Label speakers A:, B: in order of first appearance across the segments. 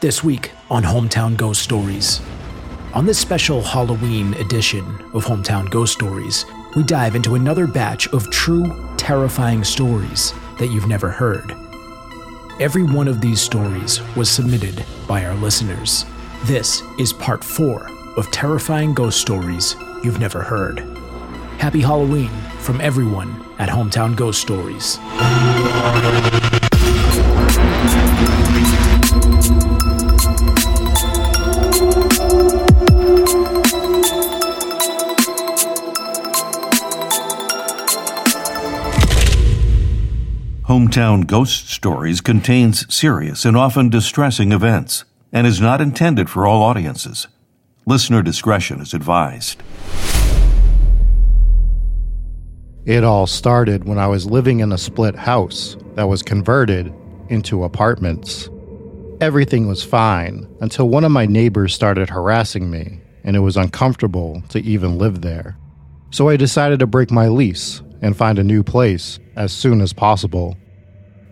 A: This week on Hometown Ghost Stories. On this special Halloween edition of Hometown Ghost Stories, we dive into another batch of true, terrifying stories that you've never heard. Every one of these stories was submitted by our listeners. This is part four of terrifying ghost stories you've never heard. Happy Halloween from everyone at Hometown Ghost Stories.
B: Hometown Ghost Stories contains serious and often distressing events and is not intended for all audiences. Listener discretion is advised.
C: It all started when I was living in a split house that was converted into apartments. Everything was fine until one of my neighbors started harassing me, and it was uncomfortable to even live there. So I decided to break my lease and find a new place as soon as possible.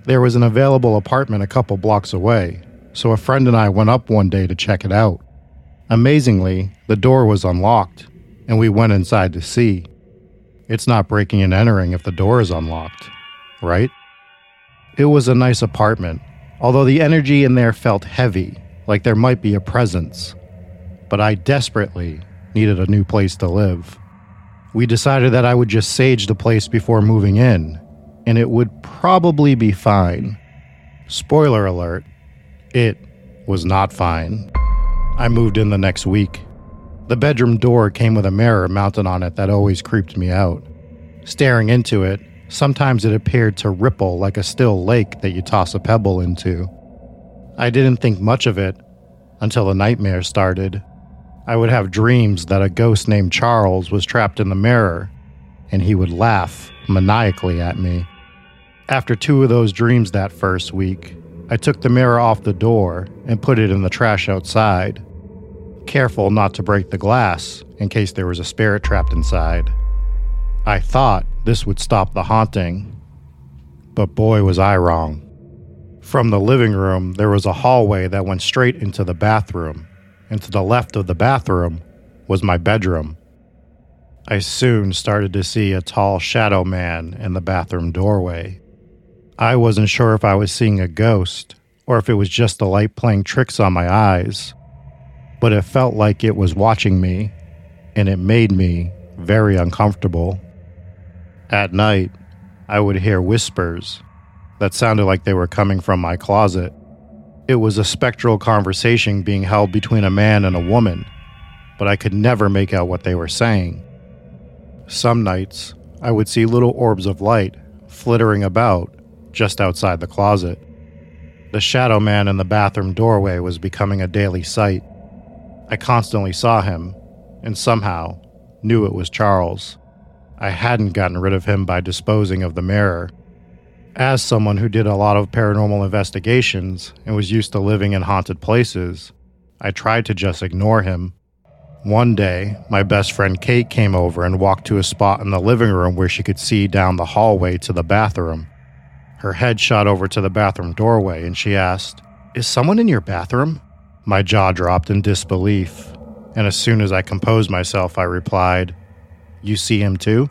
C: There was an available apartment a couple blocks away, so a friend and I went up one day to check it out. Amazingly, the door was unlocked, and we went inside to see. It's not breaking and entering if the door is unlocked, right? It was a nice apartment, although the energy in there felt heavy, like there might be a presence. But I desperately needed a new place to live. We decided that I would just sage the place before moving in, and it would probably be fine. Spoiler alert, it was not fine. I moved in the next week. The bedroom door came with a mirror mounted on it that always creeped me out. Staring into it, sometimes it appeared to ripple like a still lake that you toss a pebble into. I didn't think much of it until the nightmare started. I would have dreams that a ghost named Charles was trapped in the mirror, and he would laugh maniacally at me. After two of those dreams that first week, I took the mirror off the door and put it in the trash outside, careful not to break the glass in case there was a spirit trapped inside. I thought this would stop the haunting, but boy was I wrong. From the living room, there was a hallway that went straight into the bathroom and to the left of the bathroom was my bedroom. I soon started to see a tall shadow man in the bathroom doorway. I wasn't sure if I was seeing a ghost or if it was just the light playing tricks on my eyes, but it felt like it was watching me, and it made me very uncomfortable. At night, I would hear whispers that sounded like they were coming from my closet. It was a spectral conversation being held between a man and a woman, but I could never make out what they were saying. Some nights, I would see little orbs of light flittering about just outside the closet. The shadow man in the bathroom doorway was becoming a daily sight. I constantly saw him, and somehow knew it was Charles. I hadn't gotten rid of him by disposing of the mirror, as someone who did a lot of paranormal investigations and was used to living in haunted places, I tried to just ignore him. One day, my best friend Kate came over and walked to a spot in the living room where she could see down the hallway to the bathroom. Her head shot over to the bathroom doorway and she asked, Is someone in your bathroom? My jaw dropped in disbelief, and as soon as I composed myself, I replied, You see him too?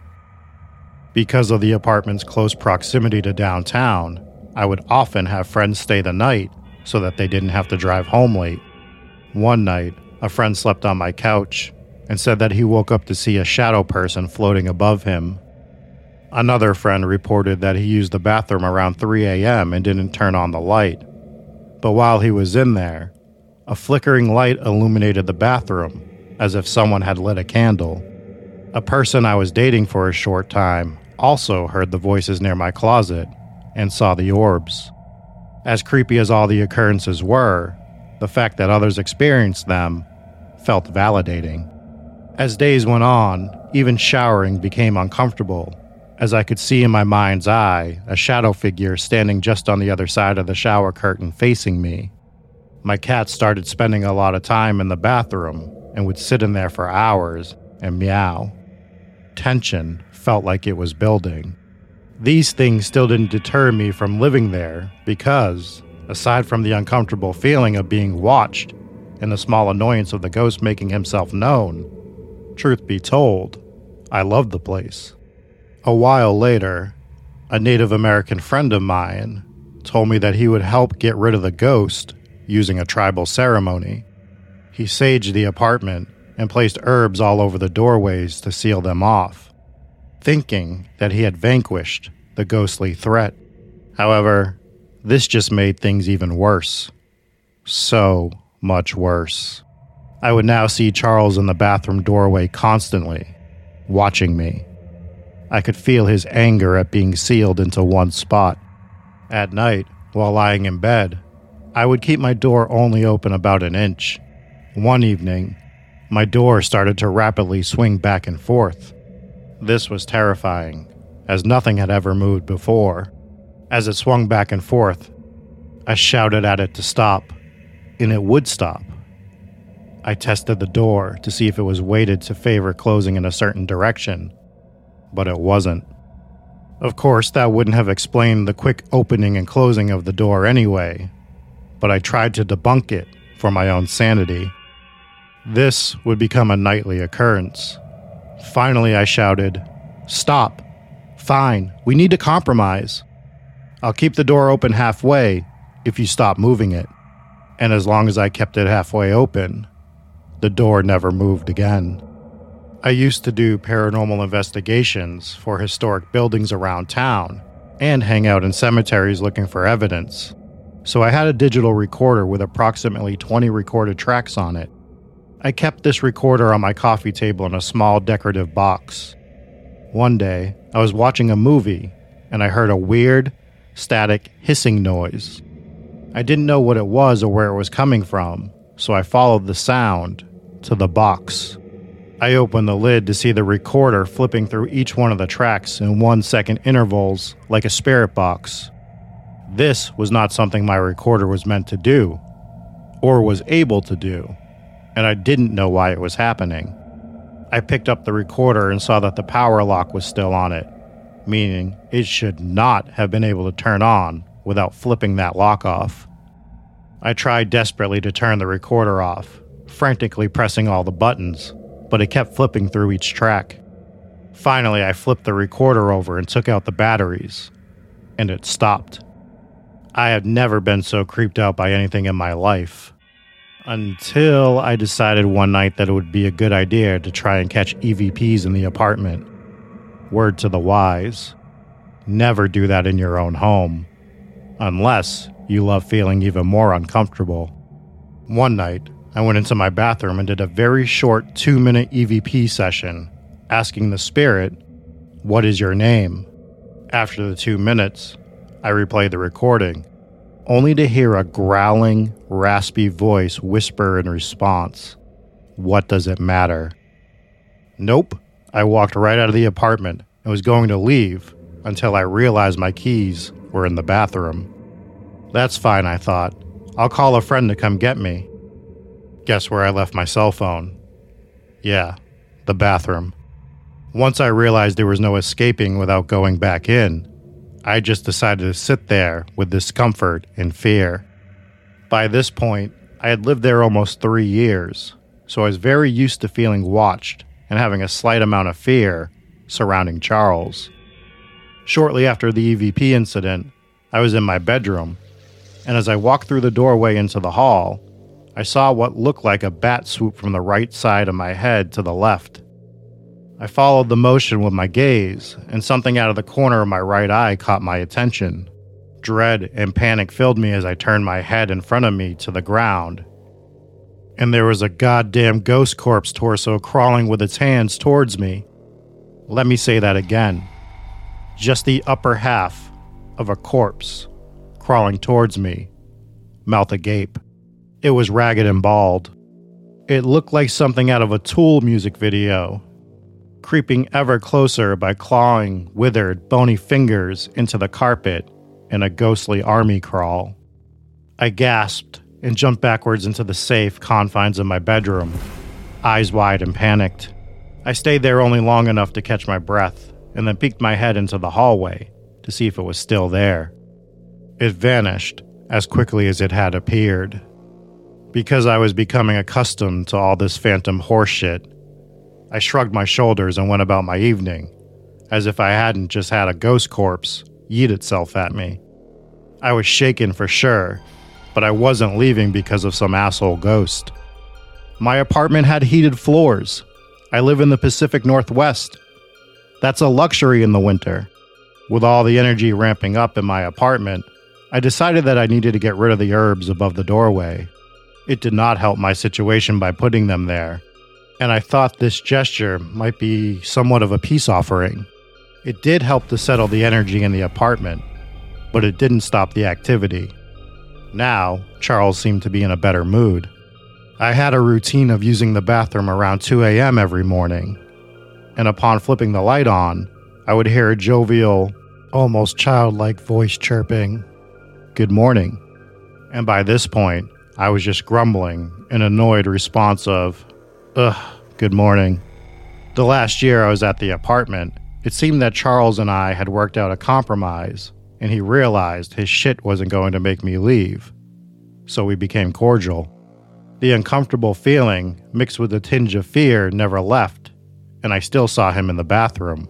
C: Because of the apartment's close proximity to downtown, I would often have friends stay the night so that they didn't have to drive home late. One night, a friend slept on my couch and said that he woke up to see a shadow person floating above him. Another friend reported that he used the bathroom around 3 a.m. and didn't turn on the light. But while he was in there, a flickering light illuminated the bathroom as if someone had lit a candle. A person I was dating for a short time also heard the voices near my closet and saw the orbs. As creepy as all the occurrences were, the fact that others experienced them felt validating. As days went on, even showering became uncomfortable, as I could see in my mind's eye a shadow figure standing just on the other side of the shower curtain facing me. My cat started spending a lot of time in the bathroom and would sit in there for hours and meow. Tension felt like it was building. These things still didn't deter me from living there because, aside from the uncomfortable feeling of being watched and the small annoyance of the ghost making himself known, truth be told, I loved the place. A while later, a Native American friend of mine told me that he would help get rid of the ghost using a tribal ceremony. He saged the apartment and placed herbs all over the doorways to seal them off thinking that he had vanquished the ghostly threat. However, this just made things even worse. So much worse. I would now see Charles in the bathroom doorway constantly, watching me. I could feel his anger at being sealed into one spot. At night, while lying in bed, I would keep my door only open about an inch. One evening, my door started to rapidly swing back and forth. This was terrifying, as nothing had ever moved before. As it swung back and forth, I shouted at it to stop, and it would stop. I tested the door to see if it was weighted to favor closing in a certain direction, but it wasn't. Of course, that wouldn't have explained the quick opening and closing of the door anyway, but I tried to debunk it for my own sanity. This would become a nightly occurrence. Finally, I shouted, Stop. Fine, we need to compromise. I'll keep the door open halfway if you stop moving it. And as long as I kept it halfway open, the door never moved again. I used to do paranormal investigations for historic buildings around town and hang out in cemeteries looking for evidence. So I had a digital recorder with approximately 20 recorded tracks on it. I kept this recorder on my coffee table in a small decorative box. One day, I was watching a movie and I heard a weird, static hissing noise. I didn't know what it was or where it was coming from, so I followed the sound to the box. I opened the lid to see the recorder flipping through each one of the tracks in one second intervals like a spirit box. This was not something my recorder was meant to do, or was able to do and I didn't know why it was happening. I picked up the recorder and saw that the power lock was still on it, meaning it should not have been able to turn on without flipping that lock off. I tried desperately to turn the recorder off, frantically pressing all the buttons, but it kept flipping through each track. Finally, I flipped the recorder over and took out the batteries, and it stopped. I had never been so creeped out by anything in my life until I decided one night that it would be a good idea to try and catch EVPs in the apartment. Word to the wise never do that in your own home, unless you love feeling even more uncomfortable. One night, I went into my bathroom and did a very short two minute EVP session, asking the spirit, What is your name? After the two minutes, I replayed the recording only to hear a growling, raspy voice whisper in response, What does it matter? Nope. I walked right out of the apartment and was going to leave until I realized my keys were in the bathroom. That's fine, I thought. I'll call a friend to come get me. Guess where I left my cell phone? Yeah, the bathroom. Once I realized there was no escaping without going back in, I just decided to sit there with discomfort and fear. By this point, I had lived there almost three years, so I was very used to feeling watched and having a slight amount of fear surrounding Charles. Shortly after the EVP incident, I was in my bedroom, and as I walked through the doorway into the hall, I saw what looked like a bat swoop from the right side of my head to the left. I followed the motion with my gaze, and something out of the corner of my right eye caught my attention. Dread and panic filled me as I turned my head in front of me to the ground. And there was a goddamn ghost corpse torso crawling with its hands towards me. Let me say that again. Just the upper half of a corpse crawling towards me, mouth agape. It was ragged and bald. It looked like something out of a Tool music video, creeping ever closer by clawing withered, bony fingers into the carpet in a ghostly army crawl. I gasped and jumped backwards into the safe confines of my bedroom, eyes wide and panicked. I stayed there only long enough to catch my breath and then peeked my head into the hallway to see if it was still there. It vanished as quickly as it had appeared. Because I was becoming accustomed to all this phantom horseshit, I shrugged my shoulders and went about my evening, as if I hadn't just had a ghost corpse yeet itself at me. I was shaken for sure, but I wasn't leaving because of some asshole ghost. My apartment had heated floors. I live in the Pacific Northwest. That's a luxury in the winter. With all the energy ramping up in my apartment, I decided that I needed to get rid of the herbs above the doorway. It did not help my situation by putting them there, and I thought this gesture might be somewhat of a peace offering. It did help to settle the energy in the apartment, but it didn't stop the activity. Now, Charles seemed to be in a better mood. I had a routine of using the bathroom around 2 a.m. every morning, and upon flipping the light on, I would hear a jovial, almost childlike voice chirping, Good morning. And by this point, I was just grumbling, an annoyed response of, Ugh, good morning. The last year I was at the apartment, it seemed that Charles and I had worked out a compromise, and he realized his shit wasn't going to make me leave. So we became cordial. The uncomfortable feeling, mixed with a tinge of fear, never left, and I still saw him in the bathroom.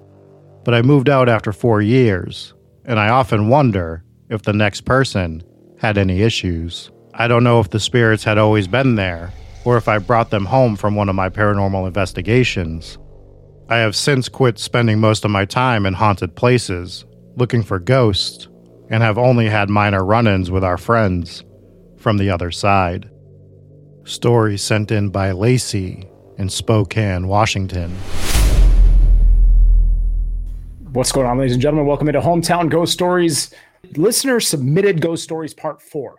C: But I moved out after four years, and I often wonder if the next person had any issues. I don't know if the spirits had always been there, or if I brought them home from one of my paranormal investigations. I have since quit spending most of my time in haunted places, looking for ghosts, and have only had minor run ins with our friends from the other side. Story sent in by Lacey in Spokane, Washington.
D: What's going on, ladies and gentlemen? Welcome into Hometown Ghost Stories. Listener submitted Ghost Stories Part 4.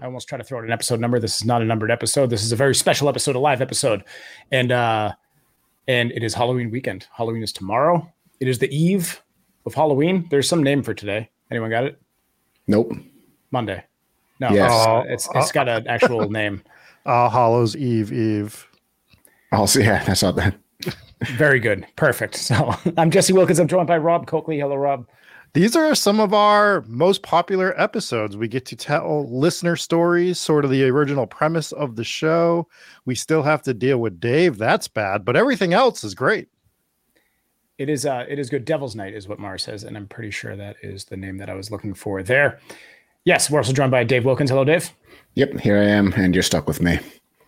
D: I almost try to throw out an episode number. This is not a numbered episode. This is a very special episode, a live episode. And uh and it is Halloween weekend. Halloween is tomorrow. It is the eve of Halloween. There's some name for today. Anyone got it?
E: Nope.
D: Monday. No,
E: Yes.
D: uh, it's it's got an actual name.
C: All Hallows Eve Eve.
E: I'll see. Yeah, I saw that.
D: Very good. Perfect. So I'm Jesse Wilkins. I'm joined by Rob Coakley. Hello, Rob.
C: These are some of our most popular episodes. We get to tell listener stories, sort of the original premise of the show. We still have to deal with Dave. That's bad, but everything else is great.
D: It is uh it is good. Devil's Night is what Mara says, and I'm pretty sure that is the name that I was looking for there. Yes, we're also joined by Dave Wilkins. Hello, Dave.
E: Yep, here I am, and you're stuck with me.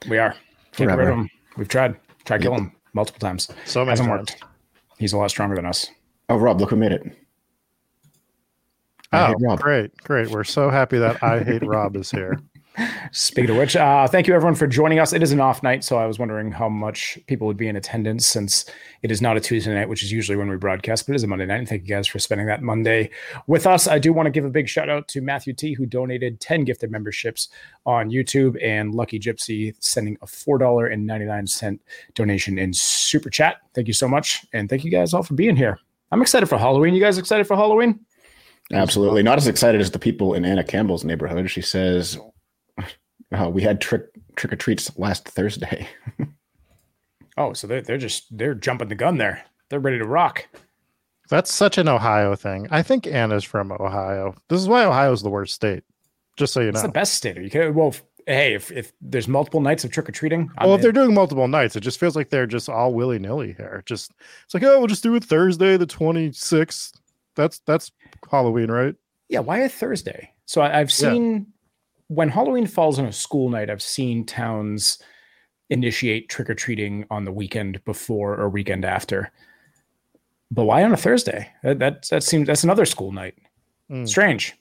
D: We are. Can't get rid of
E: Forever.
D: him. We've tried. Tried killing him multiple times.
C: So many
D: Hasn't
C: times.
D: worked. He's a lot stronger than us.
E: Oh, Rob, look who made it.
C: Oh, great, great. We're so happy that I Hate Rob is here.
D: Speaking of which, uh, thank you everyone for joining us. It is an off night, so I was wondering how much people would be in attendance since it is not a Tuesday night, which is usually when we broadcast, but it is a Monday night. And thank you guys for spending that Monday with us. I do want to give a big shout out to Matthew T, who donated 10 gifted memberships on YouTube, and Lucky Gypsy sending a $4.99 donation in Super Chat. Thank you so much. And thank you guys all for being here. I'm excited for Halloween. You guys excited for Halloween?
E: Absolutely. Not as excited as the people in Anna Campbell's neighborhood. She says, oh, we had trick trick or treats last Thursday.
D: Oh, so they're, they're just, they're jumping the gun there. They're ready to rock.
C: That's such an Ohio thing. I think Anna's from Ohio. This is why Ohio's the worst state. Just so you
D: It's
C: know.
D: It's the best state. You can well, if, hey, if, if there's multiple nights of trick or treating,
C: Well, if they're doing multiple nights, it just feels like they're just all willy nilly here. Just it's like, oh, we'll just do it Thursday, the twenty sixth. That's that's Halloween, right?
D: yeah, why a Thursday? So I, I've
C: Yeah.
D: seen when Halloween falls on a school night, I've seen towns initiate trick or treating on the weekend before or weekend after. But why on a Thursday? That that, that seems that's another school night.
C: Mm.
D: Strange.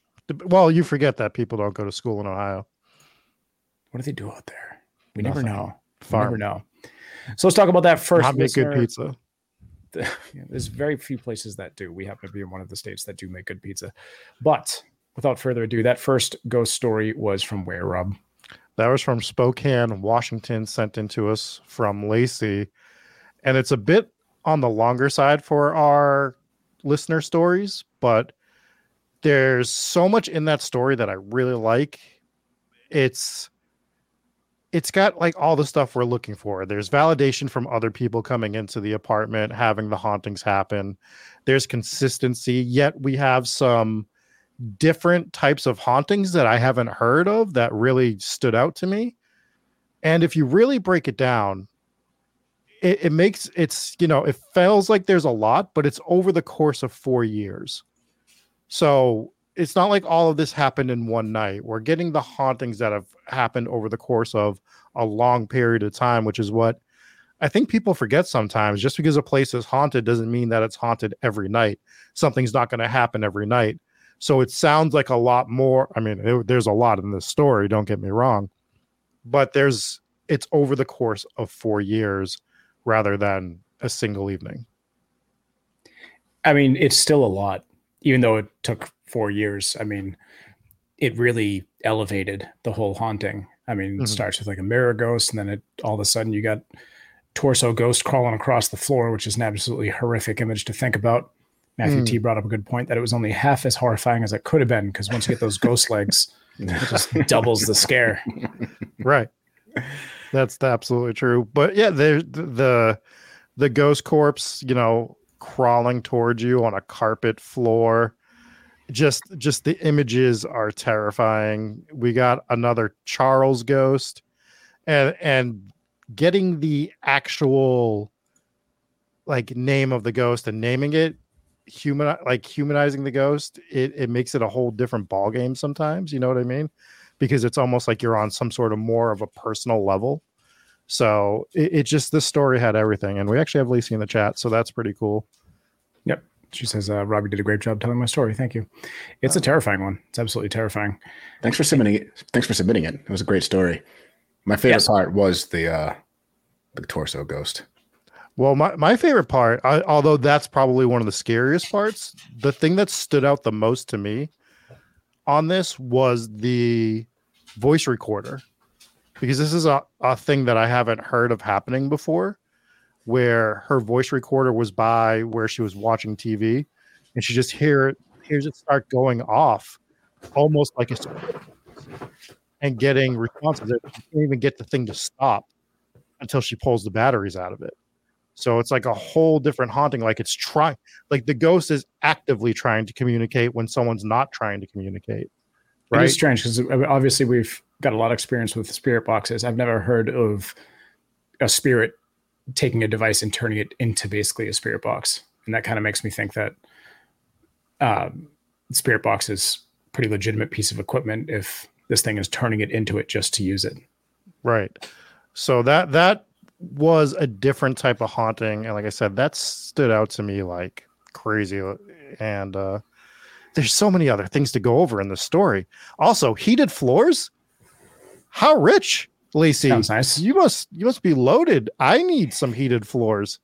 C: Well, you forget that people don't go to school in Ohio.
D: What do they do out there? We never
C: Nothing.
D: know. We
C: Farm.
D: never know. So let's talk about that first.
C: Not make good pizza.
D: There's very few places that do. We happen to be in one of the states that do make good pizza. But without further ado, that first ghost story was from where, Rob?
C: That was from Spokane, Washington, sent in to us from Lacey. And it's a bit on the longer side for our listener stories, but there's so much in that story that I really like. It's it's got like all the stuff we're looking for. There's validation from other people coming into the apartment, having the hauntings happen. There's consistency, yet we have some different types of hauntings that I haven't heard of that really stood out to me. And if you really break it down, it, it makes it's, you know, it feels like there's a lot, but it's over the course of four years. So it's not like all of this happened in one night. We're getting the hauntings that have happened over the course of a long period of time, which is what I think people forget sometimes. Just because a place is haunted doesn't mean that it's haunted every night. Something's not going to happen every night. So it sounds like a lot more. I mean, it, there's a lot in this story, don't get me wrong, but there's it's over the course of four years rather than a single evening.
D: I mean, it's still a lot, even though it took four years. I mean, it really elevated the whole haunting. I mean, mm-hmm. it starts with like a mirror ghost, and then it all of a sudden you got torso ghost crawling across the floor, which is an absolutely horrific image to think about. Matthew mm. T brought up a good point that it was only half as horrifying as it could have been because once you get those ghost legs, it just doubles the scare.
C: Right. That's absolutely true. But yeah, the the the ghost corpse, you know, crawling towards you on a carpet floor just just the images are terrifying. We got another Charles ghost, and and getting the actual like name of the ghost and naming it human like humanizing the ghost it, it makes it a whole different ball game sometimes you know what i mean? Because it's almost like you're on some sort of more of a personal level. So it, it just this story had everything and we actually have lacey in the chat so that's pretty cool
D: she says, uh, Robbie did a great job telling my story. Thank you. It's a terrifying one. It's absolutely terrifying.
E: Thanks for submitting it. Thanks for submitting it. It was a great story. My favorite yes. part was the uh, the torso ghost.
C: Well, my, my favorite part, I, although that's probably one of the scariest parts, the thing that stood out the most to me on this was the voice recorder. Because this is a, a thing that I haven't heard of happening before where her voice recorder was by where she was watching TV, and she just hear it hears it start going off, almost like a and getting responses. She can't even get the thing to stop until she pulls the batteries out of it. So it's like a whole different haunting. Like it's trying, like the ghost is actively trying to communicate when someone's not trying to communicate.
D: Right? It's strange because obviously we've got a lot of experience with spirit boxes. I've never heard of a spirit taking a device and turning it into basically a spirit box. And that kind of makes me think that uh, spirit box is pretty legitimate piece of equipment if this thing is turning it into it just to use it.
C: Right. So that that was a different type of haunting, and like I said, that stood out to me like crazy. And uh, there's so many other things to go over in the story. Also, heated floors. How rich? Lacey,
D: Sounds nice.
C: You must you must be loaded. I need some heated floors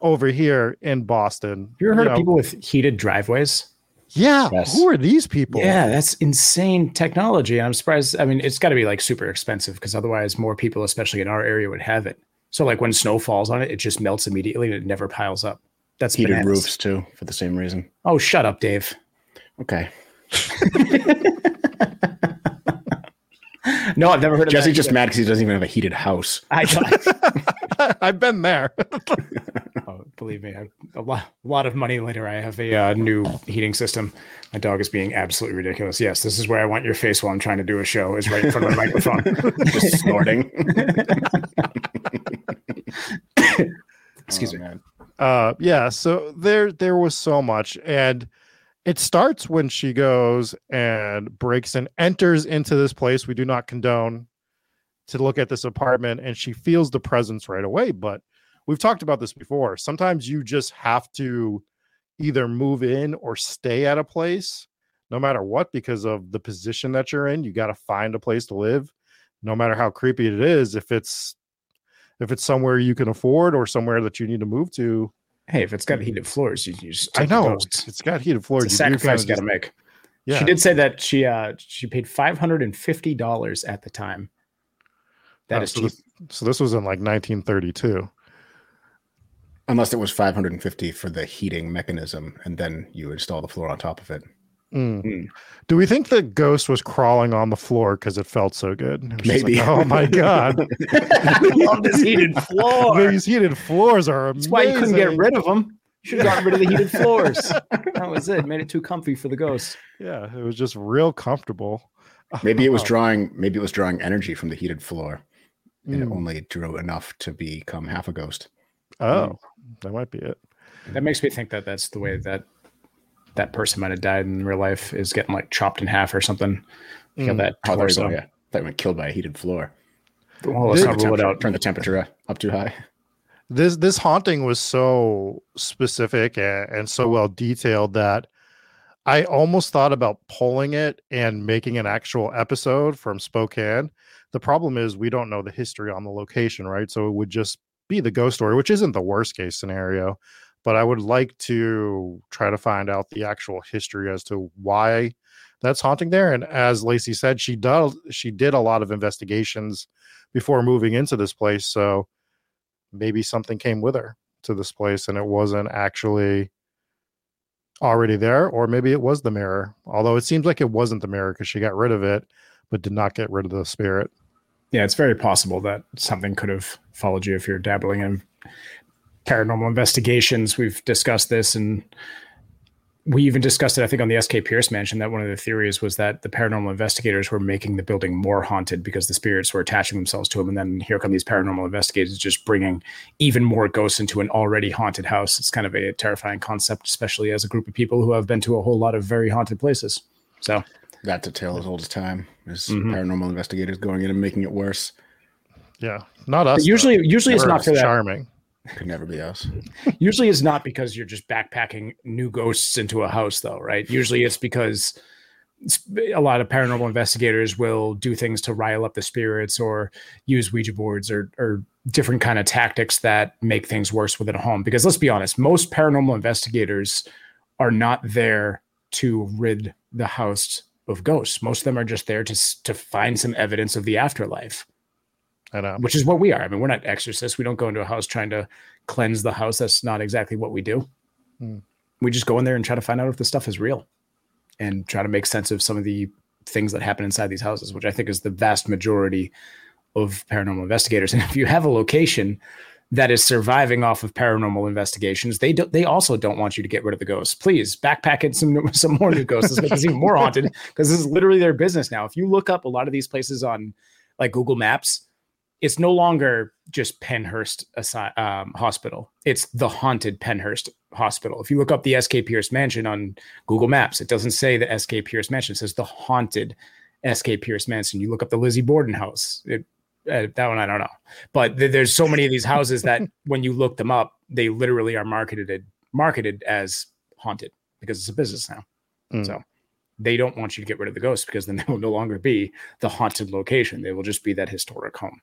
C: over here in Boston.
D: You ever heard you of people with heated driveways?
C: Yeah. Yes. Who are these people?
D: Yeah, that's insane technology. I'm surprised. I mean, it's got to be like super expensive because otherwise, more people, especially in our area, would have it. So, like when snow falls on it, it just melts immediately and it never piles up. That's
E: heated bananas. roofs too, for the same reason.
D: Oh, shut up, Dave.
E: Okay.
D: no, I've never heard of
E: Jesse just mad because he doesn't even have a heated house.
C: I, I've been there.
D: oh, believe me, a lot, a lot of money later. I have a uh, new heating system. My dog is being absolutely ridiculous. Yes, this is where I want your face while I'm trying to do a show. Is right in front of the microphone,
E: just snorting.
C: Excuse oh, me, man. Uh, yeah. So there, there was so much, and it starts when she goes and breaks and enters into this place. We do not condone to look at this apartment and she feels the presence right away but we've talked about this before. Sometimes you just have to either move in or stay at a place no matter what because of the position that you're in. You got to find a place to live no matter how creepy it is. If it's if it's somewhere you can afford or somewhere that you need to move to
D: hey, if it's got heated floors, you, you just
C: I know it's got heated floors.
D: It's a sacrifice you got to make. Yeah. She did say that she uh she paid five hundred and fifty dollars at the time That
C: Oh,
D: is
C: so
D: cheap.
C: This, so this was in like 1932.
E: Unless it was 550 for the heating mechanism, and then you install the floor on top of it.
C: Mm.
D: Mm.
C: Do we think the ghost was crawling on the floor because it felt so good? It was just
E: Maybe.
C: like, oh my god!
D: I love this heated floor.
C: These heated floors are amazing.
D: That's why you couldn't get rid of them. You should have gotten rid of the heated floors. That was it. Made it too comfy for the ghost.
C: Yeah, it was just real comfortable.
E: Maybe it was drawing. Maybe it was drawing energy from the heated floor, and it
C: Mm.
E: only drew enough to become half a ghost.
C: Oh, that might be it.
D: That makes me think that that's the way that that person might have died in real life is getting like chopped in half or something. Kill
C: Mm.
D: that
E: Oh, there we go.
D: torso.
E: Yeah, that went killed by a heated floor.
D: Well, let's
C: Did-
D: not rule it out.
E: Turn the temperature up too high.
C: This this haunting was so specific and, and so well detailed that I almost thought about pulling it and making an actual episode from Spokane. The problem is we don't know the history on the location, right? So it would just be the ghost story, which isn't the worst case scenario. But I would like to try to find out the actual history as to why that's haunting there. And as Lacey said, she does she did a lot of investigations before moving into this place. So maybe something came with her to this place and it wasn't actually already there, or maybe it was the mirror. Although it seems like it wasn't the mirror because she got rid of it, but did not get rid of the spirit.
D: Yeah, it's very possible that something could have followed you if you're dabbling in paranormal investigations. We've discussed this and we even discussed it, I think, on the SK Pierce mansion. That one of the theories was that the paranormal investigators were making the building more haunted because the spirits were attaching themselves to them. And then here come these paranormal investigators just bringing even more ghosts into an already haunted house. It's kind of a terrifying concept, especially as a group of people who have been to a whole lot of very haunted places. So,
E: That's a tale as old as time. Is
D: Mhm.
E: paranormal investigators going in and making it worse?
C: Yeah, not us.
D: but
C: though.
D: usually, usually it's
C: We're
D: not for that.
C: charming.
E: Could never be us.
D: Usually it's not because you're just backpacking new ghosts into a house, though, right? Usually it's because a lot of paranormal investigators will do things to rile up the spirits or use Ouija boards or, or different kind of tactics that make things worse within a home. Because let's be honest, most paranormal investigators are not there to rid the house of ghosts. Most of them are just there to to find some evidence of the afterlife
C: Know.
D: which is what we are. I mean, we're not exorcists. We don't go into a house trying to cleanse the house. That's not exactly what we do.
C: Hmm.
D: We just go in there and try to find out if the stuff is real and try to make sense of some of the things that happen inside these houses, which I think is the vast majority of paranormal investigators. And if you have a location that is surviving off of paranormal investigations, they do, they also don't want you to get rid of the ghosts. Please backpack in some some more new ghosts. This even more haunted because this is literally their business now. If you look up a lot of these places on like Google Maps, it's no longer just Pennhurst assi- um, Hospital. It's the haunted Pennhurst Hospital. If you look up the SK Pierce Mansion on Google Maps, it doesn't say the SK Pierce Mansion. It says the haunted SK Pierce Mansion. You look up the Lizzie Borden house. It, uh, that one I don't know, but th- there's so many of these houses that when you look them up, they literally are marketed marketed as haunted because it's a business now.
C: Mm.
D: So they don't want you to get rid of the ghosts because then they will no longer be the haunted location. They will just be that historic home.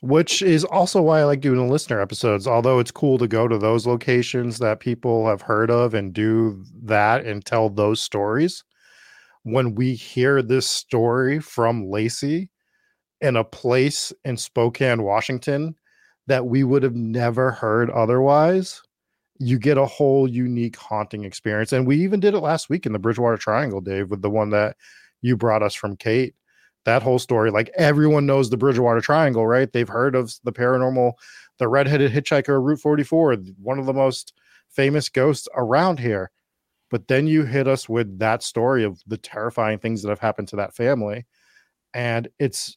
C: Which is also why I like doing the listener episodes. Although it's cool to go to those locations that people have heard of and do that and tell those stories. When we hear this story from Lacey in a place in Spokane, Washington, that we would have never heard otherwise, you get a whole unique haunting experience. And we even did it last week in the Bridgewater Triangle, Dave, with the one that you brought us from Kate that whole story. Like everyone knows the Bridgewater Triangle, right? They've heard of the paranormal, the redheaded hitchhiker, Route 44, one of the most famous ghosts around here. But then you hit us with that story of the terrifying things that have happened to that family. And it's,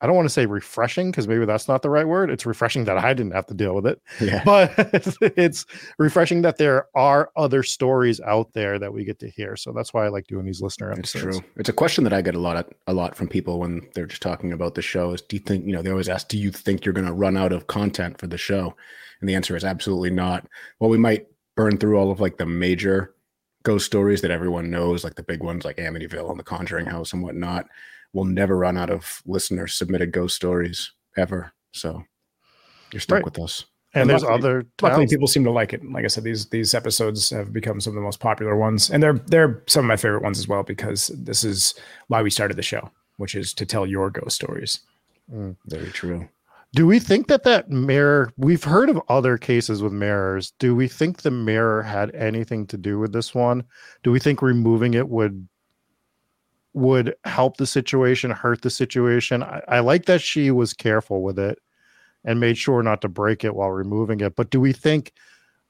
C: I don't want to say refreshing because maybe that's not the right word. It's refreshing that I didn't have to deal with it
E: Yeah.
C: but it's refreshing that there are other stories out there that we get to hear. So that's why I like doing these listener episodes.
E: It's true. It's a question that I get a lot of, a lot from people when they're just talking about the show. Is do you think you know? They always ask, "Do you think you're going to run out of content for the show?" And the answer is absolutely not. Well, we might burn through all of like the major ghost stories that everyone knows, like the big ones like Amityville and the Conjuring House and whatnot. We'll never run out of listener submitted ghost stories ever. So you're stuck
C: Right.
E: with us.
C: And,
D: And
C: there's
D: luckily-
C: other
D: Luckily,
C: towns-
D: people seem to like it. Like I said, these these episodes have become some of the most popular ones, and they're they're some of my favorite ones as well because this is why we started the show, which is to tell your ghost stories.
E: Mm, very true.
C: Do we think that that mirror? We've heard of other cases with mirrors. Do we think the mirror had anything to do with this one? Do we think removing it would would help the situation, hurt the situation? I, I like that she was careful with it and made sure not to break it while removing it. But do we think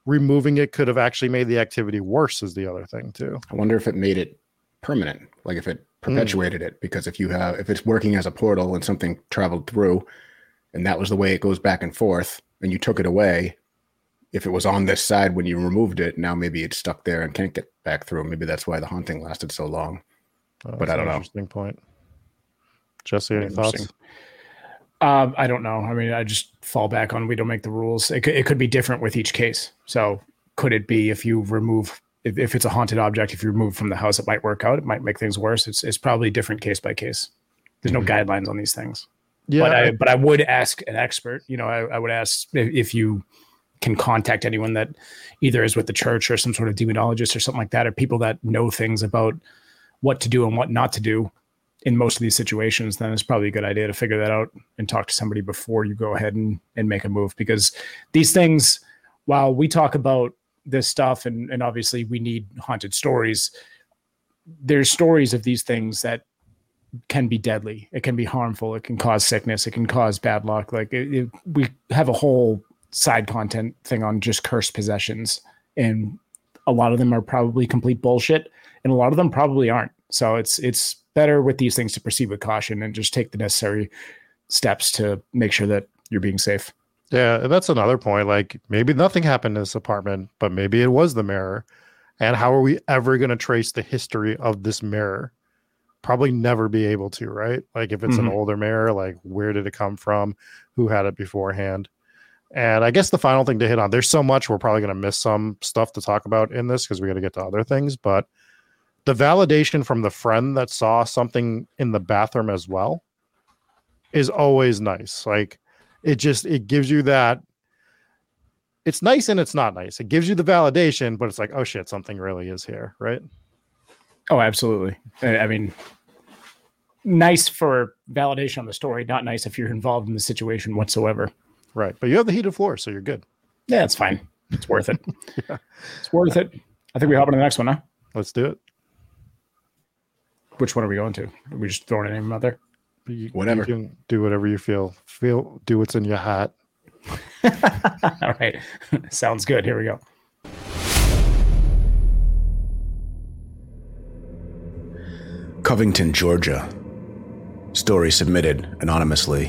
C: removing it could have actually made the activity worse? Is the other thing too?
E: I wonder if it made it permanent, like if it perpetuated mm. it. Because if you have, if it's working as a portal and something traveled through, and that was the way it goes back and forth, and you took it away, if it was on this side when you removed it, now maybe it's stuck there and can't get back through. Maybe that's why the haunting lasted so long.
C: Oh, but I don't know. Interesting point. Jesse, any thoughts?
D: Um, I don't know. I mean, I just fall back on we don't make the rules. It could, it could be different with each case. So could it be if you remove if, if it's a haunted object, if you remove from the house, it might work out. It might make things worse. It's it's probably different case by case. There's mm-hmm. no guidelines on these things. Yeah, but I, but I would ask an expert. You know, I, I would ask if you can contact anyone that either is with the church or some sort of demonologist or something like that, or people that know things about what to do and what not to do in most of these situations, then it's probably a good idea to figure that out and talk to somebody before you go ahead and, and make a move. Because these things, while we talk about this stuff and, and obviously we need haunted stories, there's stories of these things that can be deadly. It can be harmful. It can cause sickness. It can cause bad luck. Like it, it, we have a whole side content thing on just cursed possessions. And a lot of them are probably complete bullshit and a lot of them probably aren't. So it's it's better with these things to proceed with caution and just take the necessary steps to make sure that you're being safe.
C: Yeah, that's another point. Like maybe nothing happened in this apartment, but maybe it was the mirror. And how are we ever going to trace the history of this mirror? Probably never be able to, right? Like if it's mm-hmm. an older mirror, like where did it come from? Who had it beforehand? And I guess the final thing to hit on, there's so much we're probably going to miss some stuff to talk about in this because we got to get to other things. But the validation from the friend that saw something in the bathroom as well is always nice. Like it just it gives you that it's nice and it's not nice. It gives you the validation, but it's like, oh shit, something really is here, right?
D: Oh, absolutely. I mean, nice for validation on the story, not nice if you're involved in the situation whatsoever.
C: Right. But you have the heated floor, so you're good.
D: Yeah, it's fine. It's worth it. yeah. It's worth it. I think we hop on to the next one, huh?
C: Let's do it.
D: Which one are we going to? Are we just throwing a name out there?
E: You, whatever.
C: You can do whatever you feel. Feel do what's in your hat.
D: All right. Sounds good. Here we go.
F: Covington, Georgia. Story submitted anonymously.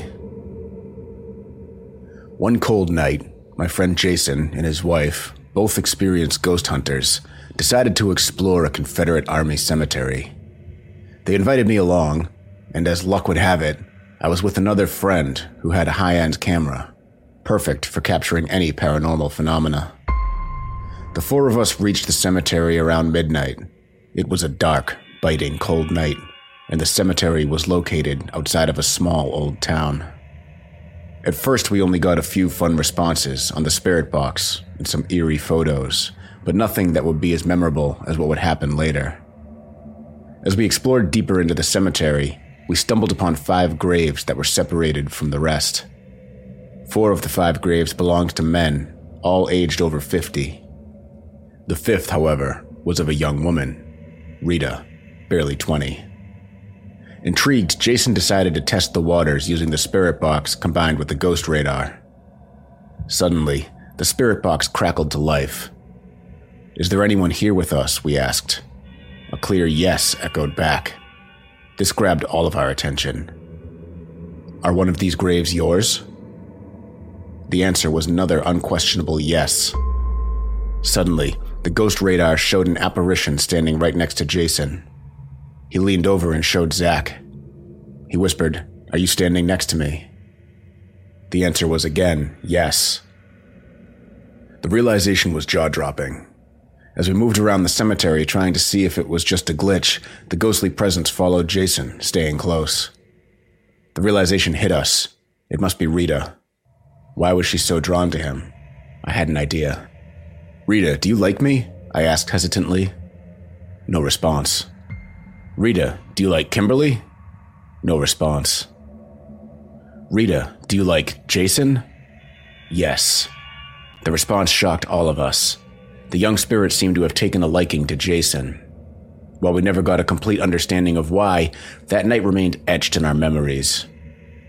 F: One cold night, my friend Jason and his wife, both experienced ghost hunters, decided to explore a Confederate Army cemetery. They invited me along, and as luck would have it, I was with another friend who had a high end camera, perfect for capturing any paranormal phenomena. The four of us reached the cemetery around midnight. It was a dark, biting cold night, and the cemetery was located outside of a small old town. At first, we only got a few fun responses on the spirit box and some eerie photos, but nothing that would be as memorable as what would happen later. As we explored deeper into the cemetery, we stumbled upon five graves that were separated from the rest. Four of the five graves belonged to men, all aged over 50. The fifth, however, was of a young woman, Rita, barely 20. Intrigued, Jason decided to test the waters using the spirit box combined with the ghost radar. Suddenly, the spirit box crackled to life. Is there anyone here with us? We asked. A clear yes echoed back. This grabbed all of our attention. Are one of these graves yours? The answer was another unquestionable yes. Suddenly, the ghost radar showed an apparition standing right next to Jason. He leaned over and showed Zach. He whispered, Are you standing next to me? The answer was again, yes. The realization was jaw dropping. As we moved around the cemetery trying to see if it was just a glitch, the ghostly presence followed Jason, staying close. The realization hit us. It must be Rita. Why was she so drawn to him? I had an idea. Rita, do you like me? I asked hesitantly. No response. Rita, do you like Kimberly? No response. Rita, do you like Jason? Yes. The response shocked all of us. The young spirit seemed to have taken a liking to Jason. While we never got a complete understanding of why, that night remained etched in our memories.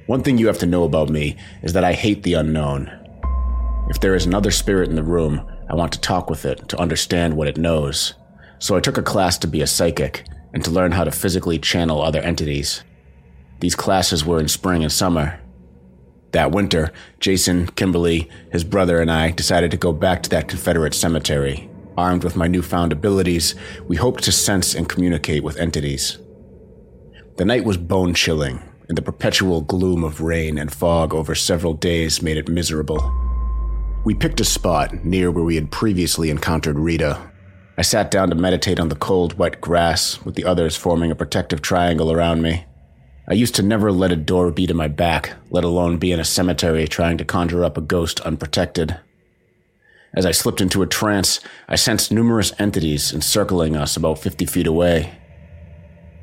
F: One thing you have to know about me is that I hate the unknown. If there is another spirit in the room, I want to talk with it to understand what it knows. So I took a class to be a psychic and to learn how to physically channel other entities. These classes were in spring and summer. That winter, Jason, Kimberly, his brother, and I decided to go back to that Confederate cemetery Armed with my newfound abilities, we hoped to sense and communicate with entities. The night was bone chilling, and the perpetual gloom of rain and fog over several days made it miserable. We picked a spot near where we had previously encountered Rita. I sat down to meditate on the cold, wet grass, with the others forming a protective triangle around me. I used to never let a door be to my back, let alone be in a cemetery trying to conjure up a ghost unprotected. As I slipped into a trance, I sensed numerous entities encircling us about 50 feet away.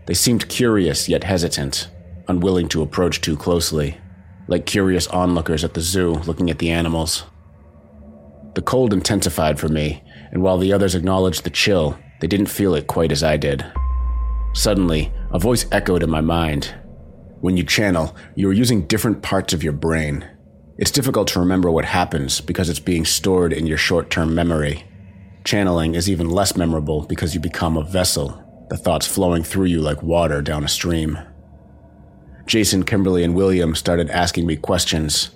F: They seemed curious yet hesitant, unwilling to approach too closely, like curious onlookers at the zoo looking at the animals. The cold intensified for me, and while the others acknowledged the chill, they didn't feel it quite as I did. Suddenly, a voice echoed in my mind. When you channel, you are using different parts of your brain. It's difficult to remember what happens because it's being stored in your short term memory. Channeling is even less memorable because you become a vessel, the thoughts flowing through you like water down a stream. Jason, Kimberly, and William started asking me questions.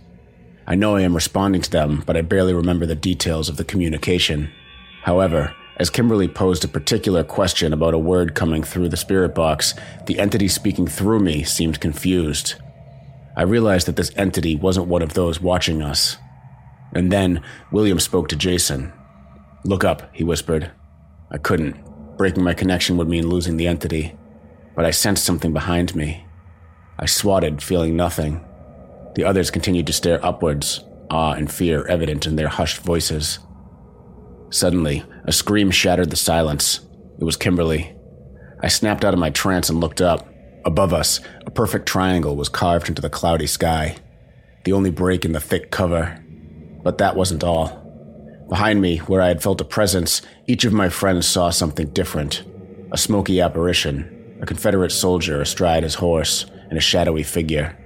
F: I know I am responding to them, but I barely remember the details of the communication. However, as Kimberly posed a particular question about a word coming through the spirit box, the entity speaking through me seemed confused. I realized that this entity wasn't one of those watching us. And then William spoke to Jason. Look up, he whispered. I couldn't. Breaking my connection would mean losing the entity. But I sensed something behind me. I swatted, feeling nothing. The others continued to stare upwards, awe and fear evident in their hushed voices. Suddenly, a scream shattered the silence. It was Kimberly. I snapped out of my trance and looked up. Above us, a perfect triangle was carved into the cloudy sky, the only break in the thick cover. But that wasn't all. Behind me, where I had felt a presence, each of my friends saw something different a smoky apparition, a Confederate soldier astride his horse, and a shadowy figure.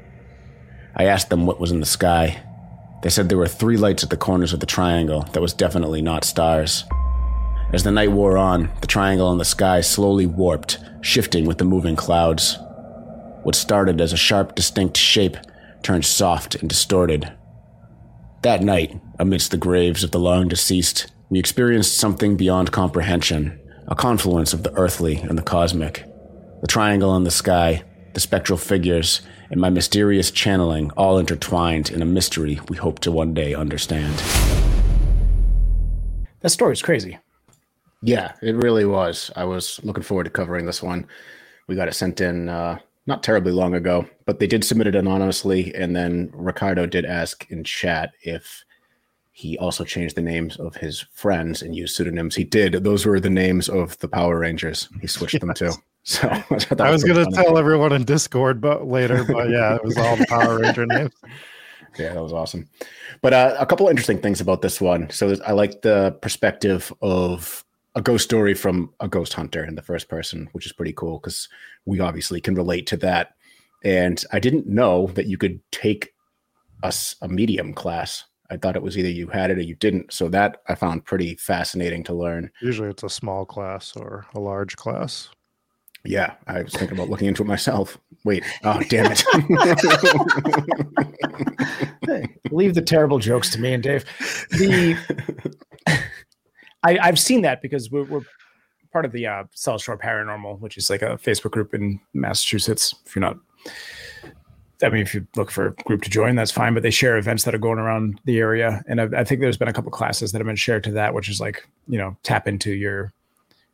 F: I asked them what was in the sky. They said there were three lights at the corners of the triangle that was definitely not stars. As the night wore on, the triangle in the sky slowly warped, shifting with the moving clouds. What started as a sharp, distinct shape turned soft and distorted. That night, amidst the graves of the long deceased, we experienced something beyond comprehension a confluence of the earthly and the cosmic. The triangle in the sky, the spectral figures, and my mysterious channeling all intertwined in a mystery we hope to one day understand.
D: That story story's crazy.
E: Yeah, it really was. I was looking forward to covering this one. We got it sent in uh, not terribly long ago, but they did submit it anonymously. And then Ricardo did ask in chat if he also changed the names of his friends and used pseudonyms. He did. Those were the names of the Power Rangers. He switched yes. them to. So
C: I, I was, going to tell everyone in Discord, but later, but yeah, it was all the Power Ranger names.
E: Yeah, that was awesome. But uh, a couple interesting things about this one. So I like the perspective of a ghost story from a ghost hunter in the first person, which is pretty cool because we obviously can relate to that. And I didn't know that you could take a, a medium class. I thought it was either you had it or you didn't. So that I found pretty fascinating to learn.
C: Usually it's a small class or a large class.
E: Yeah, I was thinking about looking into it myself. Wait, oh damn it!
D: hey, leave the terrible jokes to me and Dave. The I, have seen that because we're, we're part of the uh, South Shore Paranormal, which is like a Facebook group in Massachusetts. If you're not, I mean, if you look for a group to join, that's fine. But they share events that are going around the area, and I, I think there's been a couple classes that have been shared to that, which is like you know tap into your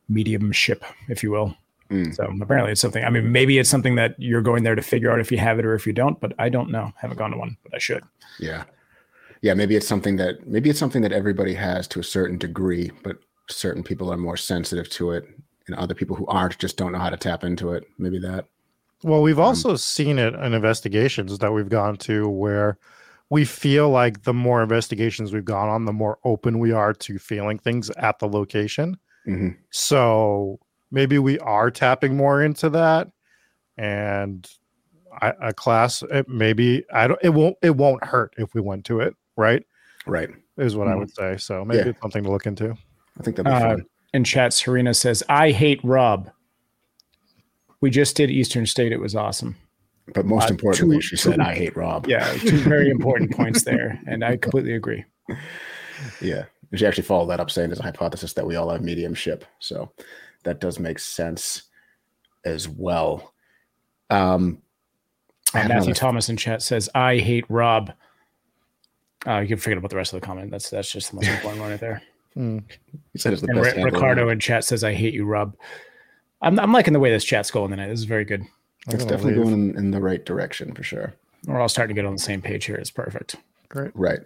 D: mediumship, if you will. Mm. So apparently it's something. I mean, maybe it's something that you're going there to figure out if you have it or if you don't. But I don't know. Haven't gone to one, but I should.
E: Yeah yeah, maybe it's something that maybe it's something that everybody has to a certain degree, but certain people are more sensitive to it, and other people who aren't just don't know how to tap into it. Maybe that.
C: Well, we've also seen it in investigations that we've gone to where we feel like the more investigations we've gone on, the more open we are to feeling things at the location.
F: Mhm.
C: So maybe we are tapping more into that, and I, a class it maybe I don't it won't it won't hurt if we went to it. Right,
F: Right.
C: is what I would say. So maybe
F: Yeah.
C: it's something to look into.
F: I think that'd be
D: Uh,
F: fun.
D: in chat, Serena says, "I hate Rob." We just did Eastern State. It was awesome.
F: But most
D: uh,
F: importantly,
D: two-
F: she said,
D: two-
F: "I hate Rob."
D: Yeah, two very important points there, and I completely agree.
F: Yeah. She actually followed that up saying there's a hypothesis that we all have mediumship. So that does make sense as well. Um, I
D: Matthew
F: another-
D: Thomas in chat says, "I hate Rob." Uh, you can forget about the rest of the comment. That's that's just the most important one right there.
F: he said it's the
D: And
F: best
D: Ri- Ricardo in chat says, "I hate you, Rob." I'm I'm liking the way this chat's going tonight. This is very good.
F: It's definitely
C: leave.
F: going in, in the right direction for sure.
D: We're all starting to get on the same page here. It's perfect.
C: Great.
F: Right.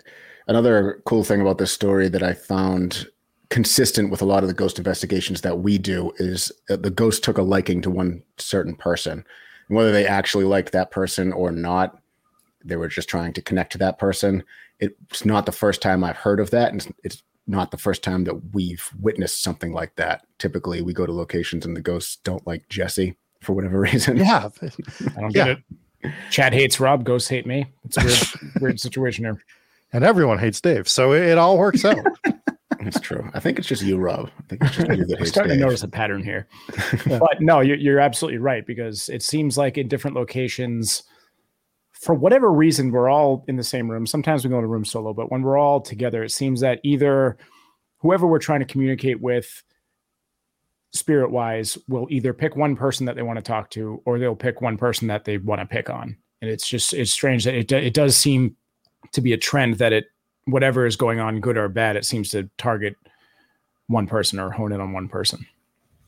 F: Another cool thing about this story that I found consistent with a lot of the ghost investigations that we do is that the ghost took a liking to one certain person. And whether they actually liked that person or not, they were just trying to connect to that person. It's not the first time I've heard of that. And it's- it's not the first time that we've witnessed something like that. Typically, we go to locations and the ghosts don't like Jesse for whatever reason.
C: Yeah,
D: I don't
C: Yeah.
D: get it. Chad hates Rob. Ghosts hate me. It's a weird, weird situation here.
C: and everyone hates Dave, so it, it all works out.
F: It's true. I think it's just you, Rob. I think it's just you that
D: I'm starting to notice a pattern here. But no, you're, you're absolutely right because it seems like in different locations, for whatever reason, we're all in the same room. Sometimes we go in a room solo, but when we're all together, it seems that either whoever we're trying to communicate with, spirit wise, will either pick one person that they want to talk to or they'll pick one person that they want to pick on. And it's just, it's strange that it, it does seem to be a trend that it, whatever is going on, good or bad, it seems to target one person or hone in on one person.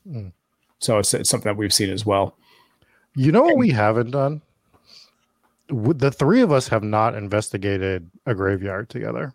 C: Mm.
D: So it's, it's something that we've seen as well.
C: You know what we haven't done? The three of us have not investigated a graveyard together.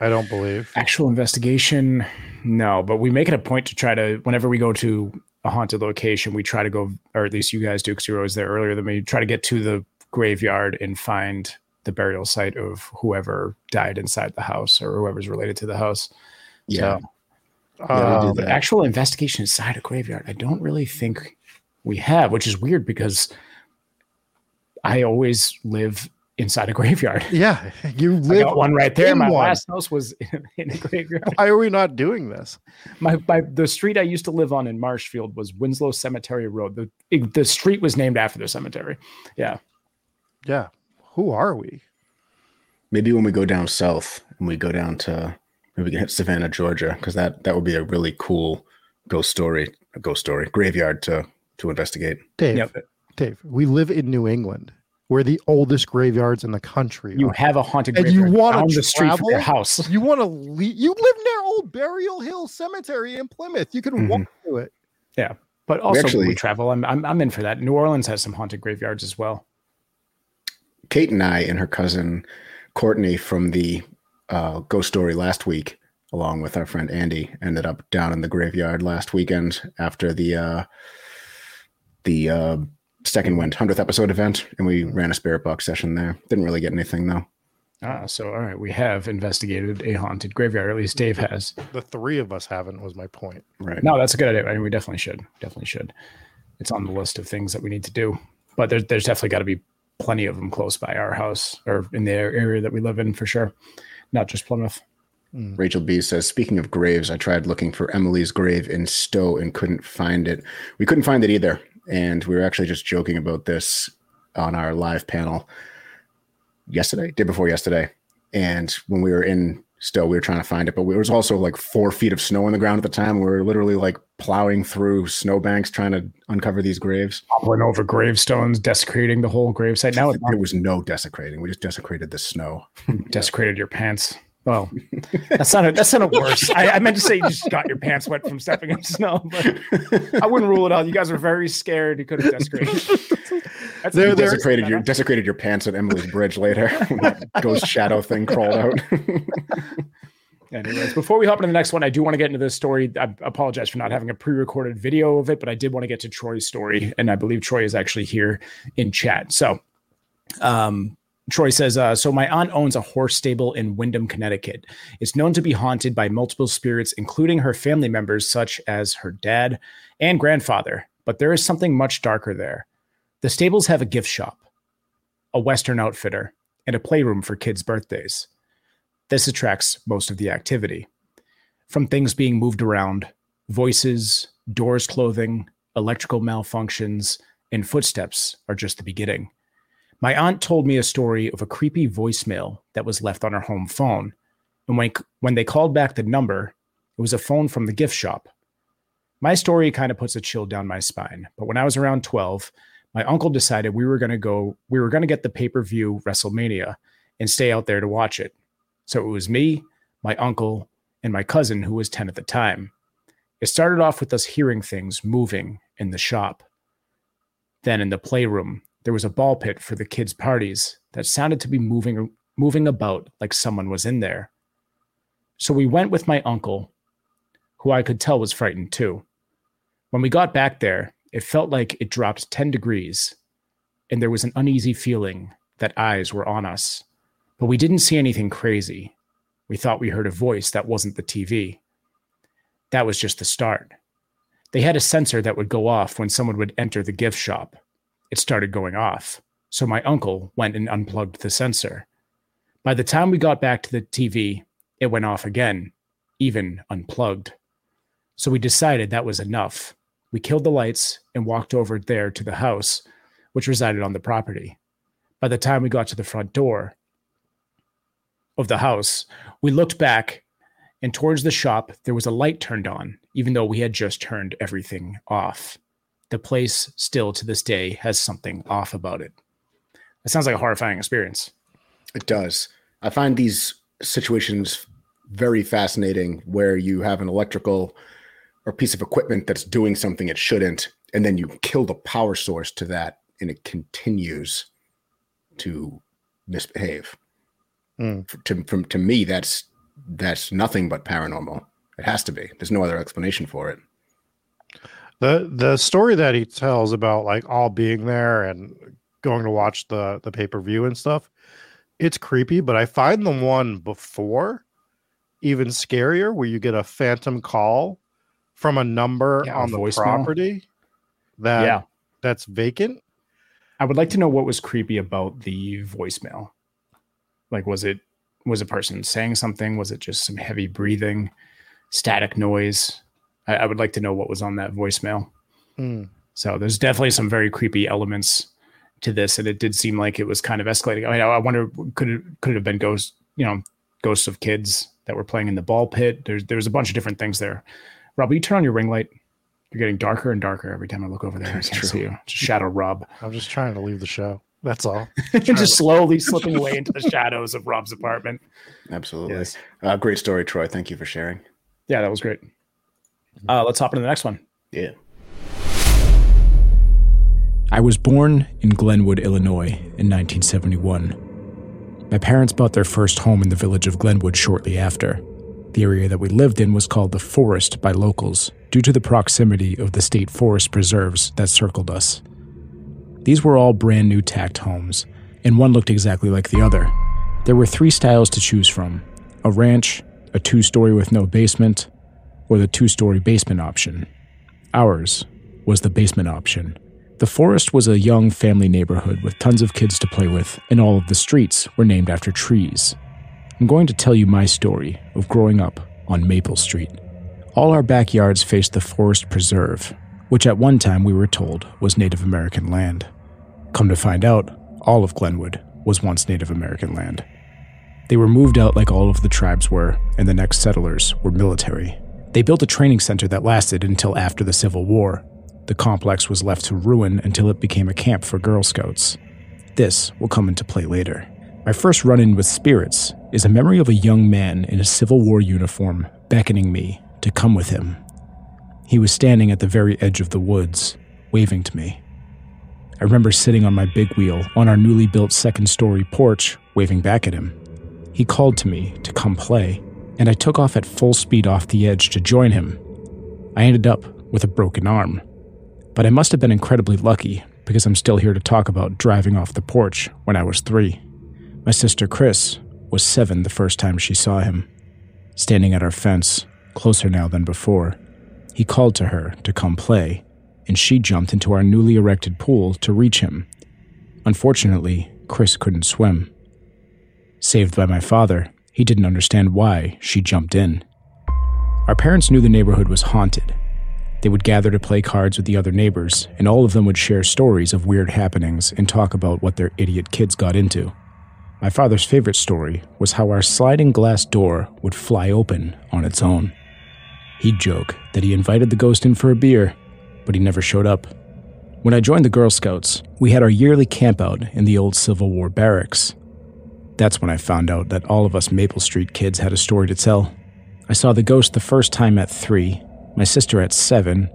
C: I don't believe.
D: Actual investigation, no, but we make it a point to try to, whenever we go to a haunted location, we try to go, or at least you guys do, because you were always there earlier than me, try to get to the graveyard and find the burial site of whoever died inside the house or whoever's related to the house.
F: Yeah.
D: So,
F: Yeah, we do
C: Um,
F: that.
D: but actual investigation inside a graveyard, I don't really think we have, which is weird because I always live inside a graveyard.
C: yeah, you
D: I
C: live
D: got one right there. My
C: one.
D: last house was in a graveyard.
C: Why are we not doing this?
D: My, my the street I used to live on in Marshfield was Winslow Cemetery Road. The it- the street was named after the cemetery. Yeah.
C: Yeah, who are we?
F: Maybe when we go down south and we go down to maybe we can hit Savannah, Georgia, because that that would be a really cool ghost story, a ghost story graveyard to to investigate.
C: Dave.
D: Yeah. but
C: Dave, we live in New England. We're the oldest graveyards in the country.
D: You have a haunted
C: And you
D: graveyard
C: wanna
D: down the street from your
C: travel?
D: house.
C: You want to leave? You live near Old Burial Hill Cemetery in Plymouth. You can
D: Mm-hmm.
C: walk to it.
D: Yeah. But also when we travel. I'm, I'm I'm in for that. New Orleans has some haunted graveyards as well.
F: Kate and I and her cousin Courtney from the uh, ghost story last week, along with our friend Andy, ended up down in the graveyard last weekend after the uh, the uh, second wind hundredth episode event, and we ran a spirit box session there. Didn't really get anything though.
D: Ah, so all right, we have investigated a haunted graveyard. At least Dave has.
C: The three of us haven't. Was my point.
F: Right.
D: No, that's a good idea. I mean, we definitely should. Definitely should. It's on the list of things that we need to do. But there's there's definitely got to be plenty of them close by our house or in the area that we live in for sure. Not just Plymouth.
F: Rachel B says, speaking of graves, I tried looking for Emily's grave in Stowe and couldn't find it. We couldn't find it either. And we were actually just joking about this on our live panel yesterday, day before yesterday. And when we were in Stowe, we were trying to find it, but there was also like four feet of snow on the ground at the time. We were literally like
E: plowing through snowbanks trying to uncover these graves.
D: Toppling over gravestones, desecrating the whole gravesite. Now
E: There was no desecrating. We just desecrated the snow.
D: desecrated your pants. Well, that sounded that sounded worse. I, I meant to say you just got your pants wet from stepping in snow, but I wouldn't rule it out. You guys were very scared. You could have desecrated. That's
E: You
D: there,
E: desecrated your desecrated your pants at Emily's Bridge later. when that ghost shadow thing crawled out.
D: Anyways, before we hop into the next one, I do want to get into this story. I apologize for not having a pre-recorded video of it, but I did want to get to Troy's story, and I believe Troy is actually here in chat. So, um, Troy says, uh, so my aunt owns a horse stable in Windham, Connecticut. It's known to be haunted by multiple spirits, including her family members, such as her dad and grandfather. But there is something much darker there. The stables have a gift shop, a Western outfitter, and a playroom for kids' birthdays. This attracts most of the activity. From things being moved around, voices, doors clothing, electrical malfunctions, and footsteps are just the beginning. My aunt told me a story of a creepy voicemail that was left on her home phone. And when, when they called back the number, it was a phone from the gift shop. My story kind of puts a chill down my spine. But when I was around 12, my uncle decided we were going to go, we were going to get the pay per view WrestleMania and stay out there to watch it. So it was me, my uncle, and my cousin, who was 10 at the time. It started off with us hearing things moving in the shop. Then in the playroom, there was a ball pit for the kids' parties that sounded to be moving moving about like someone was in there. So we went with my uncle, who I could tell was frightened too. When we got back there, it felt like it dropped 10 degrees, and there was an uneasy feeling that eyes were on us. But we didn't see anything crazy. We thought we heard a voice that wasn't the TV. That was just the start. They had a sensor that would go off when someone would enter the gift shop. It started going off. So my uncle went and unplugged the sensor. By the time we got back to the TV, it went off again, even unplugged. So we decided that was enough. We killed the lights and walked over there to the house, which resided on the property. By the time we got to the front door of the house, we looked back and towards the shop, there was a light turned on, even though we had just turned everything off. The place still to this day has something off about it. That sounds like a horrifying experience.
E: It does. I find these situations very fascinating where you have an electrical or piece of equipment that's doing something it shouldn't, and then you kill the power source to that, and it continues to misbehave.
C: Mm.
E: To from to me, that's that's nothing but paranormal. It has to be. There's no other explanation for it.
C: The the story that he tells about like all being there and going to watch the the pay per view and stuff, it's creepy. But I find the one before even scarier, where you get a phantom call from a number
D: Yeah,
C: on the
D: voicemail.
C: property that
D: yeah.
C: that's vacant.
D: I would like to know what was creepy about the voicemail. Like, was it was a person saying something? Was it just some heavy breathing, static noise? I, I would like to know what was on that voicemail.
C: Hmm.
D: So there's definitely some very creepy elements to this, and it did seem like it was kind of escalating. I mean, I I wonder could it could it have been ghosts? You know, ghosts of kids that were playing in the ball pit. There's there's a bunch of different things there. Rob, will you turn on your ring light? You're getting darker and darker every time I look over there. I
E: That's
D: can't
E: true.
D: see you. Just shadow Rob.
C: I'm just trying to leave the show. That's all.
D: just slowly slipping away into the shadows of Rob's apartment.
E: Absolutely.
D: Yes.
E: Uh, great story, Troy. Thank you for sharing.
D: Yeah, that was great. Uh, let's hop into the next one.
E: Yeah.
A: I was born in Glenwood, Illinois in 1971. My parents bought their first home in the village of Glenwood shortly after. The area that we lived in was called the Forest by locals due to the proximity of the state forest preserves that circled us. These were all brand new tract homes, and one looked exactly like the other. There were three styles to choose from a ranch, a two story with no basement, or the two story basement option. Ours was the basement option. The forest was a young family neighborhood with tons of kids to play with, and all of the streets were named after trees. I'm going to tell you my story of growing up on Maple Street. All our backyards faced the forest preserve, which at one time we were told was Native American land. Come to find out, all of Glenwood was once Native American land. They were moved out like all of the tribes were, and the next settlers were military. They
D: built a training center that lasted until after the Civil War. The complex was left to ruin until it became a camp for Girl Scouts. This will come into play later. My first run in with spirits is a memory of a young man in a Civil War uniform beckoning me to come with him. He was standing at the very edge of the woods, waving to me. I remember sitting on my big wheel on our newly built second story porch, waving back at him. He called to me to come play, and I took off at full speed off the edge to join him. I ended up with a broken arm. But I must have been incredibly lucky because I'm still here to talk about driving off the porch when I was three. My sister Chris was seven the first time she saw him. Standing at our fence, closer now than before, he called to her to come play, and she jumped into our newly erected pool to reach him. Unfortunately, Chris couldn't swim. Saved by my father, he didn't understand why she jumped in. Our parents knew the neighborhood was haunted. They would gather to play cards with the other neighbors, and all of them would share stories of weird happenings and talk about what their idiot kids got into. My father's favorite story was how our sliding glass door would fly open on its own. He'd joke that he invited the ghost in for a beer, but he never showed up. When I joined the Girl Scouts, we had our yearly campout in the old Civil War barracks. That's when I found out that all of us Maple Street kids had a story to tell. I saw the ghost the first time at three, my sister at seven.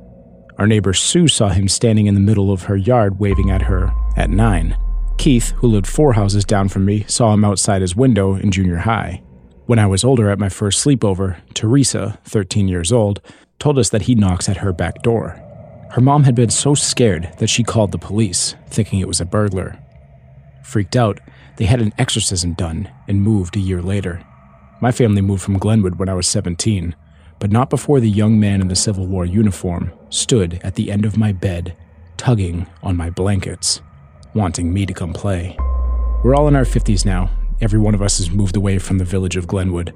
D: Our neighbor Sue saw him standing in the middle of her yard waving at her at nine. Keith, who lived four houses down from me, saw him outside his window in junior high. When I was older at my first sleepover, Teresa, 13 years old, told us that he knocks at her back door. Her mom had been so scared that she called the police, thinking it was a burglar. Freaked out, they had an exorcism done and moved a year later. My family moved from Glenwood when I was 17, but not before the young man in the Civil War uniform stood at the end of my bed, tugging on my blankets, wanting me to come play. We're all in our 50s now, Every one of us has moved away from the village of Glenwood,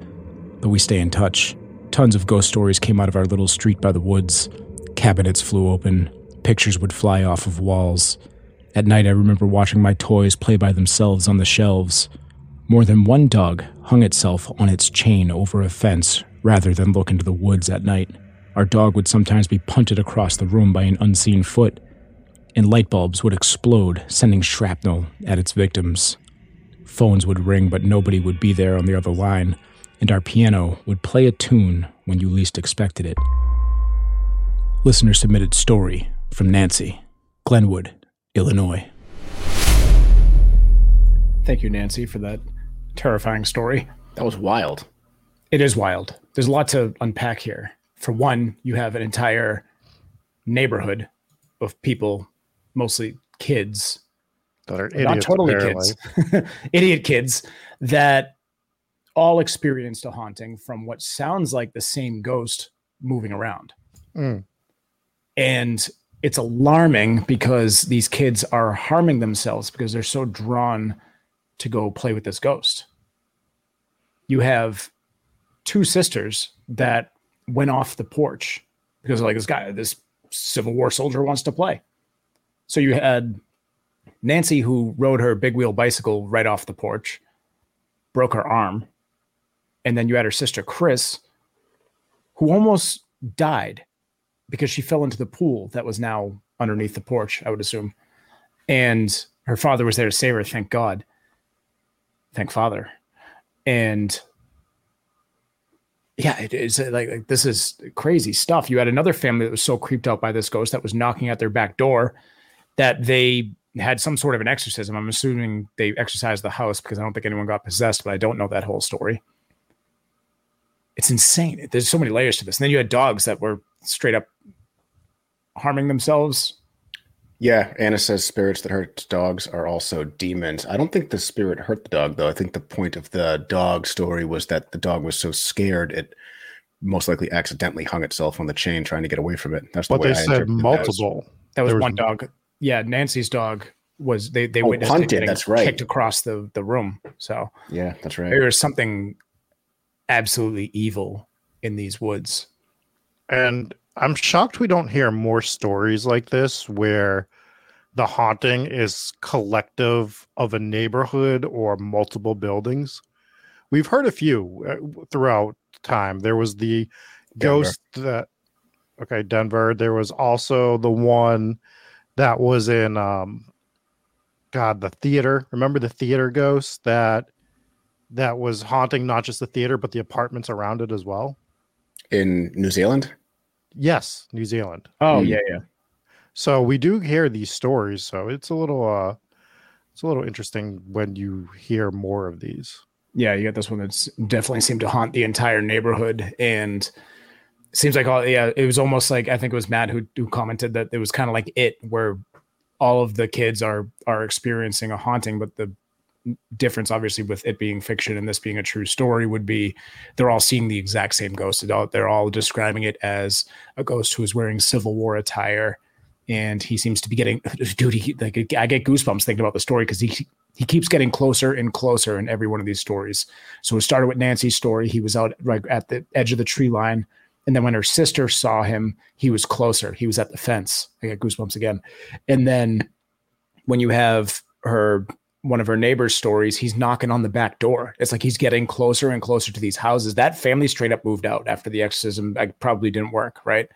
D: but we stay in touch. Tons of ghost stories came out of our little street by the woods. Cabinets flew open, pictures would fly off of walls. At night, I remember watching my toys play by themselves on the shelves. More than one dog hung itself on its chain over a fence rather than look into the woods at night. Our dog would sometimes be punted across the room by an unseen foot, and light bulbs would explode, sending shrapnel at its victims. Phones would ring, but nobody would be there on the other line, and our piano would play a tune when you least expected it. Listener submitted story from Nancy, Glenwood, Illinois.
G: Thank you, Nancy, for that terrifying story.
F: That was wild.
G: It is wild. There's a lot to unpack here. For one, you have an entire neighborhood of people, mostly kids,
C: that are idiots,
G: not totally
C: apparently.
G: kids, idiot kids that all experienced a haunting from what sounds like the same ghost moving around.
C: Mm.
G: And it's alarming because these kids are harming themselves because they're so drawn to go play with this ghost. You have two sisters that went off the porch because like this guy, this Civil War soldier wants to play. So you had Nancy, who rode her big wheel bicycle right off the porch, broke her arm. And then you had her sister, Chris, who almost died because she fell into the pool that was now underneath the porch, I would assume. And her father was there to save her, thank God. Thank Father. And yeah, it is uh, like, like this is crazy stuff. You had another family that was so creeped out by this ghost that was knocking at their back door that they had some sort of an exorcism. I'm assuming they exorcised the house because I don't think anyone got possessed, but I don't know that whole story. It's insane. There's so many layers to this. And then you had dogs that were straight up harming themselves.
F: Yeah, Anna says spirits that hurt dogs are also demons. I don't think the spirit hurt the dog though. I think the point of the dog story was that the dog was so scared it most likely accidentally hung itself on the chain trying to get away from it. That's the
C: But
F: way
C: they
F: I
C: said
F: interpreted
C: multiple.
G: That was
C: There was-
G: one dog. Yeah, Nancy's dog was they they
F: Oh,
G: witnessed it
F: hunted,
G: getting
F: that's right.
G: kicked across the the room. So
F: Yeah, that's right.
G: There was something absolutely evil in these woods.
C: And I'm shocked we don't hear more stories like this where the haunting is collective of a neighborhood or multiple buildings. We've heard a few uh, throughout time. There was the ghost that okay, Denver. There was also the one that was in um God, the theater. Remember the theater ghost that that was haunting not just the theater but the apartments around it as well?
E: in New Zealand.
C: Yes, New Zealand.
D: Oh
E: Mm.
D: yeah, yeah.
C: So we do hear these stories, so it's a little uh it's a little interesting when you hear more of these.
D: Yeah, you got this one that's definitely seemed to haunt the entire neighborhood, and seems like all yeah, it was almost like I think it was Matt who who commented that it was kind of like it, where all of the kids are are experiencing a haunting, but the difference obviously with it being fiction and this being a true story would be they're all seeing the exact same ghost. They're all- describing it as a ghost who is wearing civil war attire and he seems to be getting dude he, like i get goosebumps thinking about the story because he he keeps getting closer and closer in every one of these stories. So it started with nancy's story. He was out right at the edge of the tree line and then when her sister saw him he was closer. He was at the fence. I got goosebumps again. And then when you have her one of her neighbor's stories he's knocking on the back door. It's like he's getting closer and closer to these houses. That family straight up moved out after the exorcism. Like, probably didn't work right?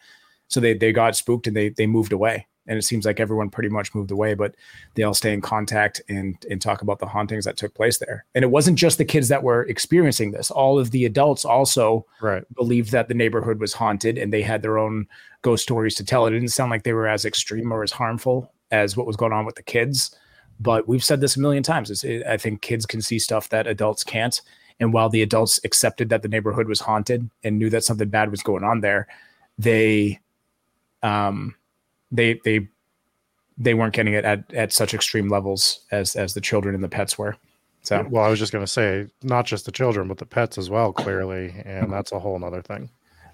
D: So they they got spooked and they they moved away. And it seems like everyone pretty much moved away but they all stay in contact and and talk about the hauntings that took place there. And it wasn't just the kids that were experiencing this. All of the adults also
C: Right.
D: believed that the neighborhood was haunted and they had their own ghost stories to tell. It didn't sound like they were as extreme or as harmful as what was going on with the kids but we've said this a million times it's, it, i think kids can see stuff that adults can't. And while the adults accepted that the neighborhood was haunted and knew that something bad was going on there they um they they they weren't getting it at, at such extreme levels as as the children and the pets were. So
C: Well, I was just gonna say not just the children, but the pets as well, clearly, and that's a whole nother thing.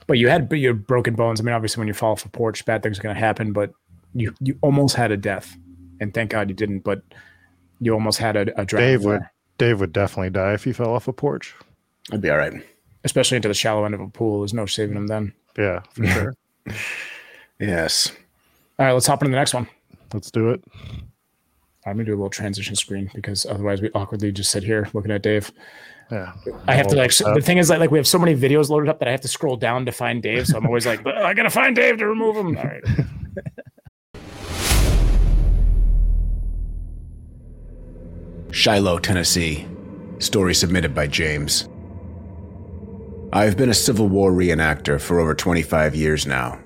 D: but you had your broken bones. I mean obviously when you fall off a porch bad things are going to happen but you you almost had a death and thank god you didn't but you almost had a, a
C: Dave would
D: fire,
C: Dave would definitely die if he fell off a porch.
E: I'd be all right.
D: especially into the shallow end of a pool there's no saving him then
C: Yeah, for sure.
E: Yes.
D: all right let's hop into the next one
C: Let's do it.
D: i'm gonna do a little transition screen because otherwise we awkwardly just sit here looking at dave
C: Yeah.
D: I have to like. s- The thing is, like, like we have so many videos loaded up that I have to scroll down to find Dave. So I'm always like, I gotta find Dave to remove him. All right.
F: Shiloh, Tennessee. Story submitted by James. I've been a Civil War reenactor for over 25 years now.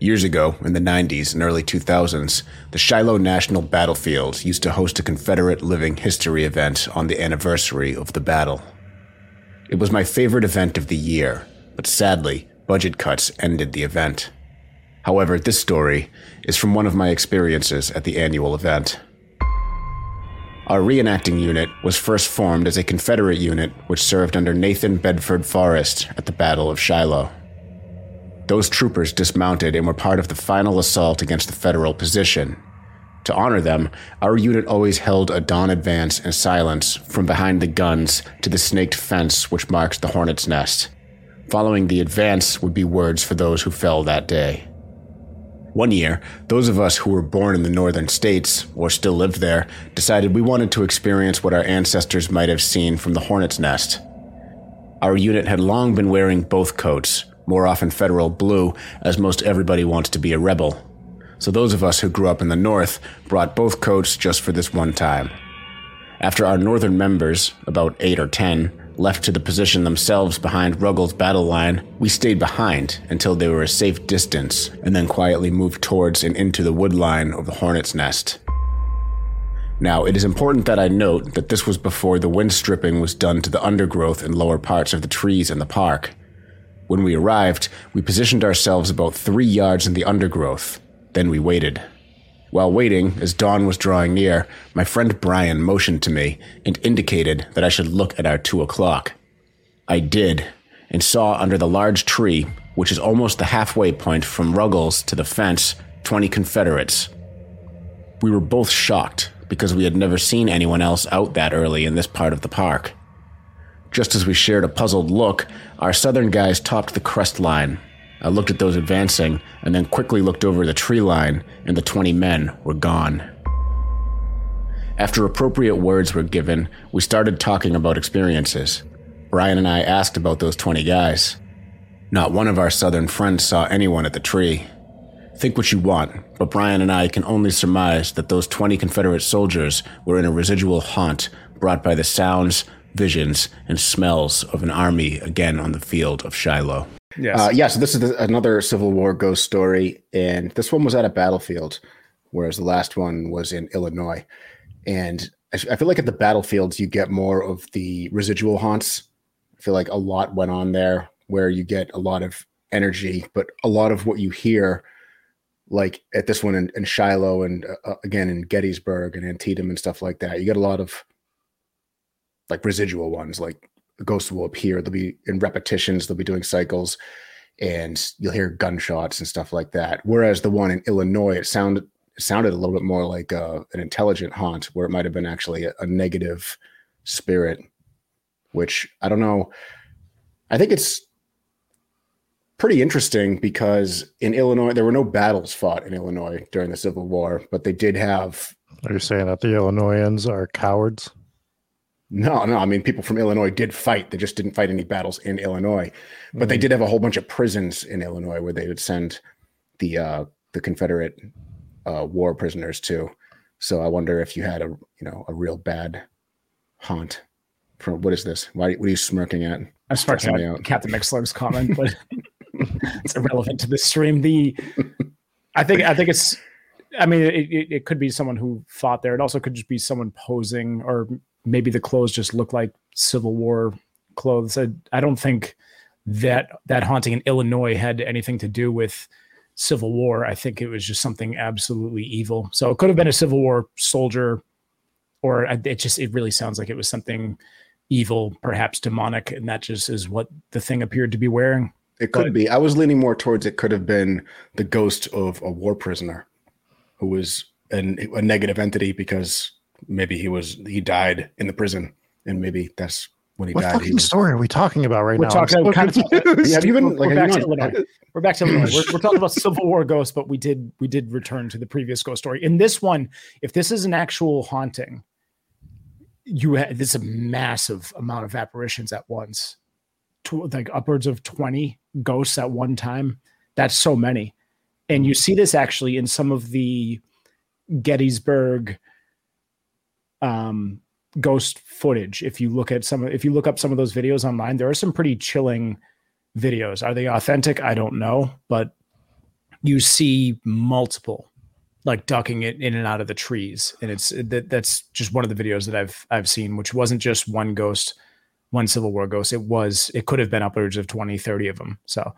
F: Years ago, in the 90s and early 2000s, the Shiloh National Battlefield used to host a Confederate living history event on the anniversary of the battle. It was my favorite event of the year, but sadly, budget cuts ended the event. However, this story is from one of my experiences at the annual event. Our reenacting unit was first formed as a Confederate unit which served under Nathan Bedford Forrest at the Battle of Shiloh. Those troopers dismounted and were part of the final assault against the Federal position. To honor them, our unit always held a dawn advance in silence from behind the guns to the snaked fence which marks the hornet's nest. Following the advance would be words for those who fell that day. One year, those of us who were born in the northern states, or still lived there, decided we wanted to experience what our ancestors might have seen from the hornet's nest. Our unit had long been wearing both coats, more often federal blue, as most everybody wants to be a rebel. So those of us who grew up in the north brought both coats just for this one time. After our northern members, about eight or ten, left to the position themselves behind Ruggles' battle line, we stayed behind until they were a safe distance, and then quietly moved towards and into the wood line of the hornet's nest. Now, it is important that I note that this was before the wind stripping was done to the undergrowth and lower parts of the trees in the park. When we arrived, we positioned ourselves about three yards in the undergrowth. Then we waited. While waiting, as dawn was drawing near, my friend Brian motioned to me and indicated that I should look at our two o'clock. I did, and saw under the large tree, which is almost the halfway point from Ruggles to the fence, 20 Confederates. We were both shocked because we had never seen anyone else out that early in this part of the park. Just as we shared a puzzled look, our southern guys topped the crest line. I looked at those advancing and then quickly looked over the tree line, and the 20 men were gone. After appropriate words were given, we started talking about experiences. Brian and I asked about those 20 guys.
H: Not one of our southern friends saw anyone at the tree. Think what you want, but Brian and I can only surmise that those 20 Confederate soldiers were in a residual haunt brought by the sounds, visions, and smells of an army again on the field of Shiloh.
F: Yes. Uh, yeah, so this is the, another Civil War ghost story, and this one was at a battlefield, whereas the last one was in Illinois. And I, I feel like at the battlefields, you get more of the residual haunts. I feel like a lot went on there where you get a lot of energy, but a lot of what you hear, like at this one in, in Shiloh and uh, uh, again in Gettysburg and Antietam and stuff like that, you get a lot of like residual ones. Like ghost will appear, they'll be in repetitions, they'll be doing cycles, and you'll hear gunshots and stuff like that. Whereas the one in Illinois, it sounded sounded a little bit more like a, uh, an intelligent haunt, where it might have been actually a, a negative spirit, which I don't know. I think it's pretty interesting because in Illinois, there were no battles fought in Illinois during the Civil War, but they did have.
C: Are you saying that the Illinoisans are cowards?
F: No, no. I mean, people from Illinois did fight. They just didn't fight any battles in Illinois, but mm they did have a whole bunch of prisons in Illinois where they would send the uh, the Confederate uh, war prisoners to. So I wonder if you had a you know a real bad haunt. From what is this? Why what are you smirking at?
D: I'm smirking at Captain McSlug's comment, but it's irrelevant to the stream. The I think I think it's I mean it, it, it, could be someone who fought there. It also could just be someone posing, or maybe the clothes just look like Civil War clothes. I, I don't think that that haunting in Illinois had anything to do with Civil War. I think it was just something absolutely evil. So it could have been a Civil War soldier, or it just it really sounds like it was something evil, perhaps demonic, and that just is what the thing appeared to be wearing.
F: It could but, be. I was leaning more towards it could have been the ghost of a war prisoner who was an, a negative entity because maybe he was he died in the prison and maybe that's when he died.
C: what
F: died.
C: fucking story are we talking about right
D: we're
C: now?
D: Talking, so kind of, yeah, have you been, like, we're, back to we're back to Illinois. We're, we're, talking about Civil War ghosts, but we did we did return to the previous ghost story. In this one, if this is an actual haunting, you have this a massive amount of apparitions at once, to, like upwards of twenty ghosts at one time. That's so many. And you see this actually in some of the Gettysburg um, ghost footage. If you look at some, if you look up some of those videos online, there are some pretty chilling videos. Are they authentic? I don't know, but you see multiple like ducking it in and out of the trees, and it's that that's just one of the videos that I've I've seen, which wasn't just one ghost one Civil War ghost. It was it could have been upwards of 20, 30 of them. So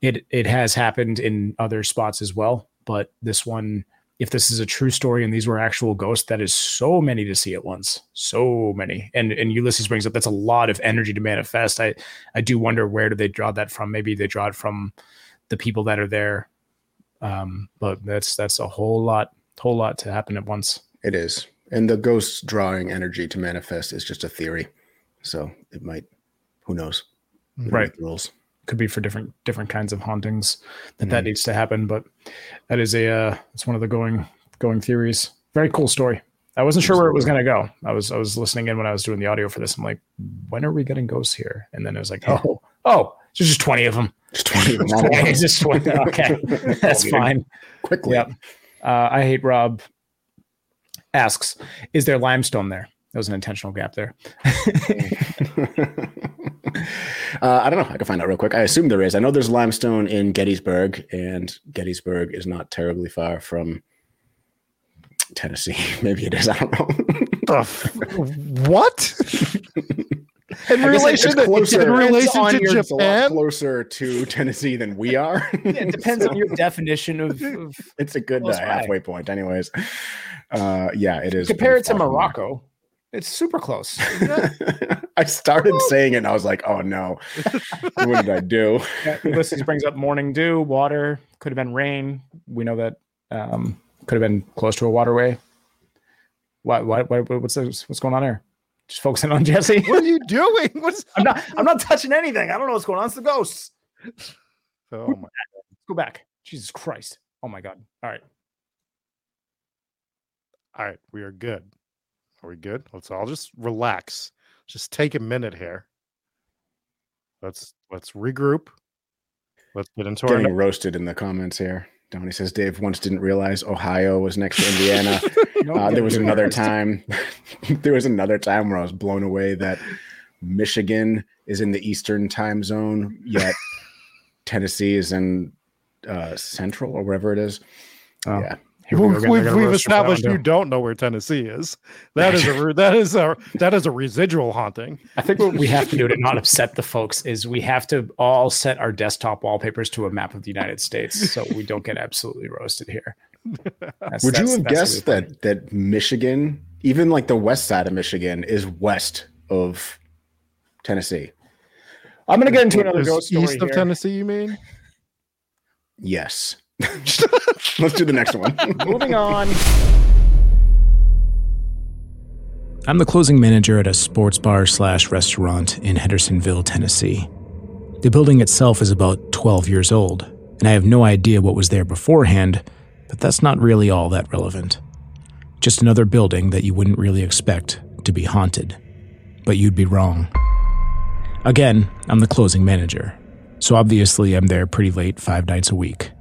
D: it it has happened in other spots as well. But this one, if this is a true story and these were actual ghosts, that is so many to see at once. So many. And and Ulysses brings up that's a lot of energy to manifest. I I do wonder where do they draw that from? Maybe they draw it from the people that are there. Um, but that's that's a whole lot, whole lot to happen at once.
F: It is. And the ghosts drawing energy to manifest is just a theory. So it might, who knows?
D: Right. Rules could be for different different kinds of hauntings that mm that needs to happen. But that is a uh, it's one of the going going theories. Very cool story. I wasn't sure where it was going to go. I was I was listening in when I was doing the audio for this. I'm like, when are we getting ghosts here? And then it was like, oh oh, there's just twenty of them.
F: Just twenty of them.
D: it's just 20. Okay, that's fine.
F: Quickly.
D: Yep. Uh, I hate Rob asks, is there limestone there? That was an intentional gap there.
F: uh, I don't know. I can find out real quick. I assume there is. I know there's limestone in Gettysburg, and Gettysburg is not terribly far from Tennessee. Maybe it is. I don't know.
C: what? in relation to, closer, in relation to
F: your, Japan, closer to Tennessee than we are.
D: yeah, it depends so, on your definition of. of
F: it's a good uh, halfway point, anyways. Uh, yeah, it is.
D: Compare it to Morocco. It's super close.
F: I started saying it and I was like, oh no. what did I do?
D: Yeah, Ulysses brings up morning dew, water, could have been rain. We know that um, could have been close to a waterway. What, what, what what's this, what's going on there? Just focusing on Jesse.
C: What are you doing? What's
D: I'm not I'm not touching anything. I don't know what's going on. It's the ghosts.
C: Oh my
D: Let's go back. Jesus Christ. Oh my god. All right.
C: All right, we are good. Are we good? Let's all just relax. Just take a minute here. Let's let's regroup. Let's get into our
F: Getting roasted in the comments here. Donnie says Dave once didn't realize Ohio was next to Indiana. uh, there was another time. there was another time where I was blown away that Michigan is in the Eastern time zone, yet Tennessee is in uh, Central or wherever it is.
I: Oh.
F: Yeah,
I: Here we go,
C: We've, we've, we've
I: roast you for that
C: established you don't know where Tennessee is. That is a that is a that is a residual haunting.
I: I think what we have to do to not upset the folks is we have to all set our desktop wallpapers to a map of the United States so we don't get absolutely roasted here. That's-
F: Would you
I: that's-
F: have guessed
I: really funny.
F: that that Michigan, even like the west side of Michigan, is west of Tennessee?
I: I'm going to get into another ghost story
C: east of
I: here.
C: Tennessee. You mean?
F: Yes. Let's do the next one.
I: Moving on.
D: I'm the closing manager at a sports bar slash restaurant in Hendersonville, Tennessee. The building itself is about 12 years old, and I have no idea what was there beforehand, but that's not really all that relevant. Just another building that you wouldn't really expect to be haunted. But you'd be wrong. Again, I'm the closing manager, so obviously I'm there pretty late five nights a week.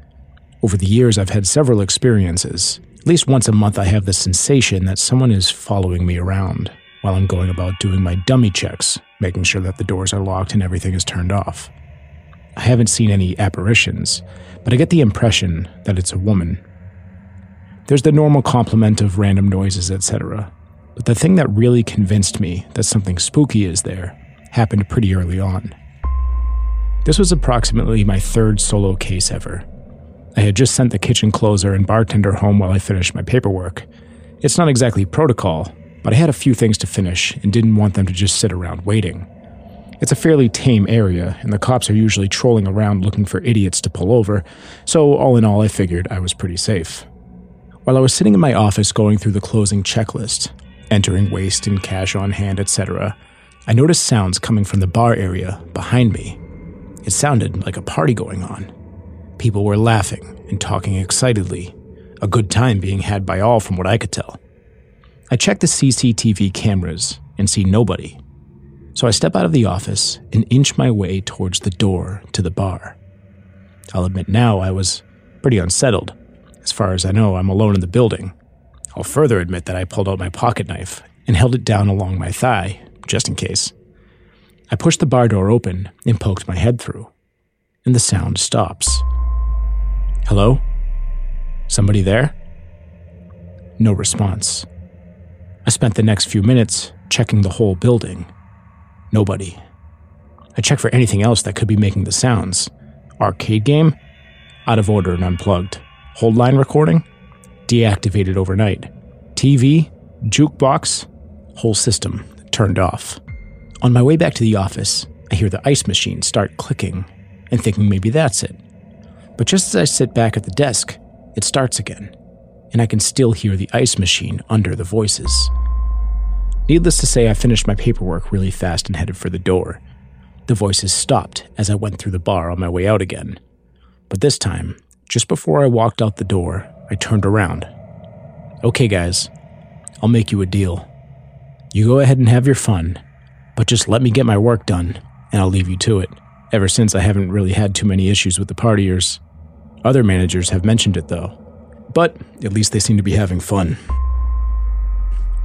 D: Over the years, I've had several experiences. At least once a month, I have the sensation that someone is following me around while I'm going about doing my dummy checks, making sure that the doors are locked and everything is turned off. I haven't seen any apparitions, but I get the impression that it's a woman. There's the normal complement of random noises, etc. But the thing that really convinced me that something spooky is there happened pretty early on. This was approximately my third solo case ever. I had just sent the kitchen closer and bartender home while I finished my paperwork. It's not exactly protocol, but I had a few things to finish and didn't want them to just sit around waiting. It's a fairly tame area, and the cops are usually trolling around looking for idiots to pull over, so all in all, I figured I was pretty safe. While I was sitting in my office going through the closing checklist, entering waste and cash on hand, etc., I noticed sounds coming from the bar area behind me. It sounded like a party going on. People were laughing and talking excitedly, a good time being had by all from what I could tell. I check the CCTV cameras and see nobody. So I step out of the office and inch my way towards the door to the bar. I'll admit now I was pretty unsettled. As far as I know, I'm alone in the building. I'll further admit that I pulled out my pocket knife and held it down along my thigh, just in case. I pushed the bar door open and poked my head through, and the sound stops. Hello? Somebody there? No response. I spent the next few minutes checking the whole building. Nobody. I checked for anything else that could be making the sounds. Arcade game? Out of order and unplugged. Hold line recording? Deactivated overnight. TV? Jukebox? Whole system turned off. On my way back to the office, I hear the ice machine start clicking and thinking maybe that's it. But just as I sit back at the desk, it starts again, and I can still hear the ice machine under the voices. Needless to say, I finished my paperwork really fast and headed for the door. The voices stopped as I went through the bar on my way out again. But this time, just before I walked out the door, I turned around. Okay, guys, I'll make you a deal. You go ahead and have your fun, but just let me get my work done, and I'll leave you to it. Ever since, I haven't really had too many issues with the partiers. Other managers have mentioned it, though. But at least they seem to be having fun.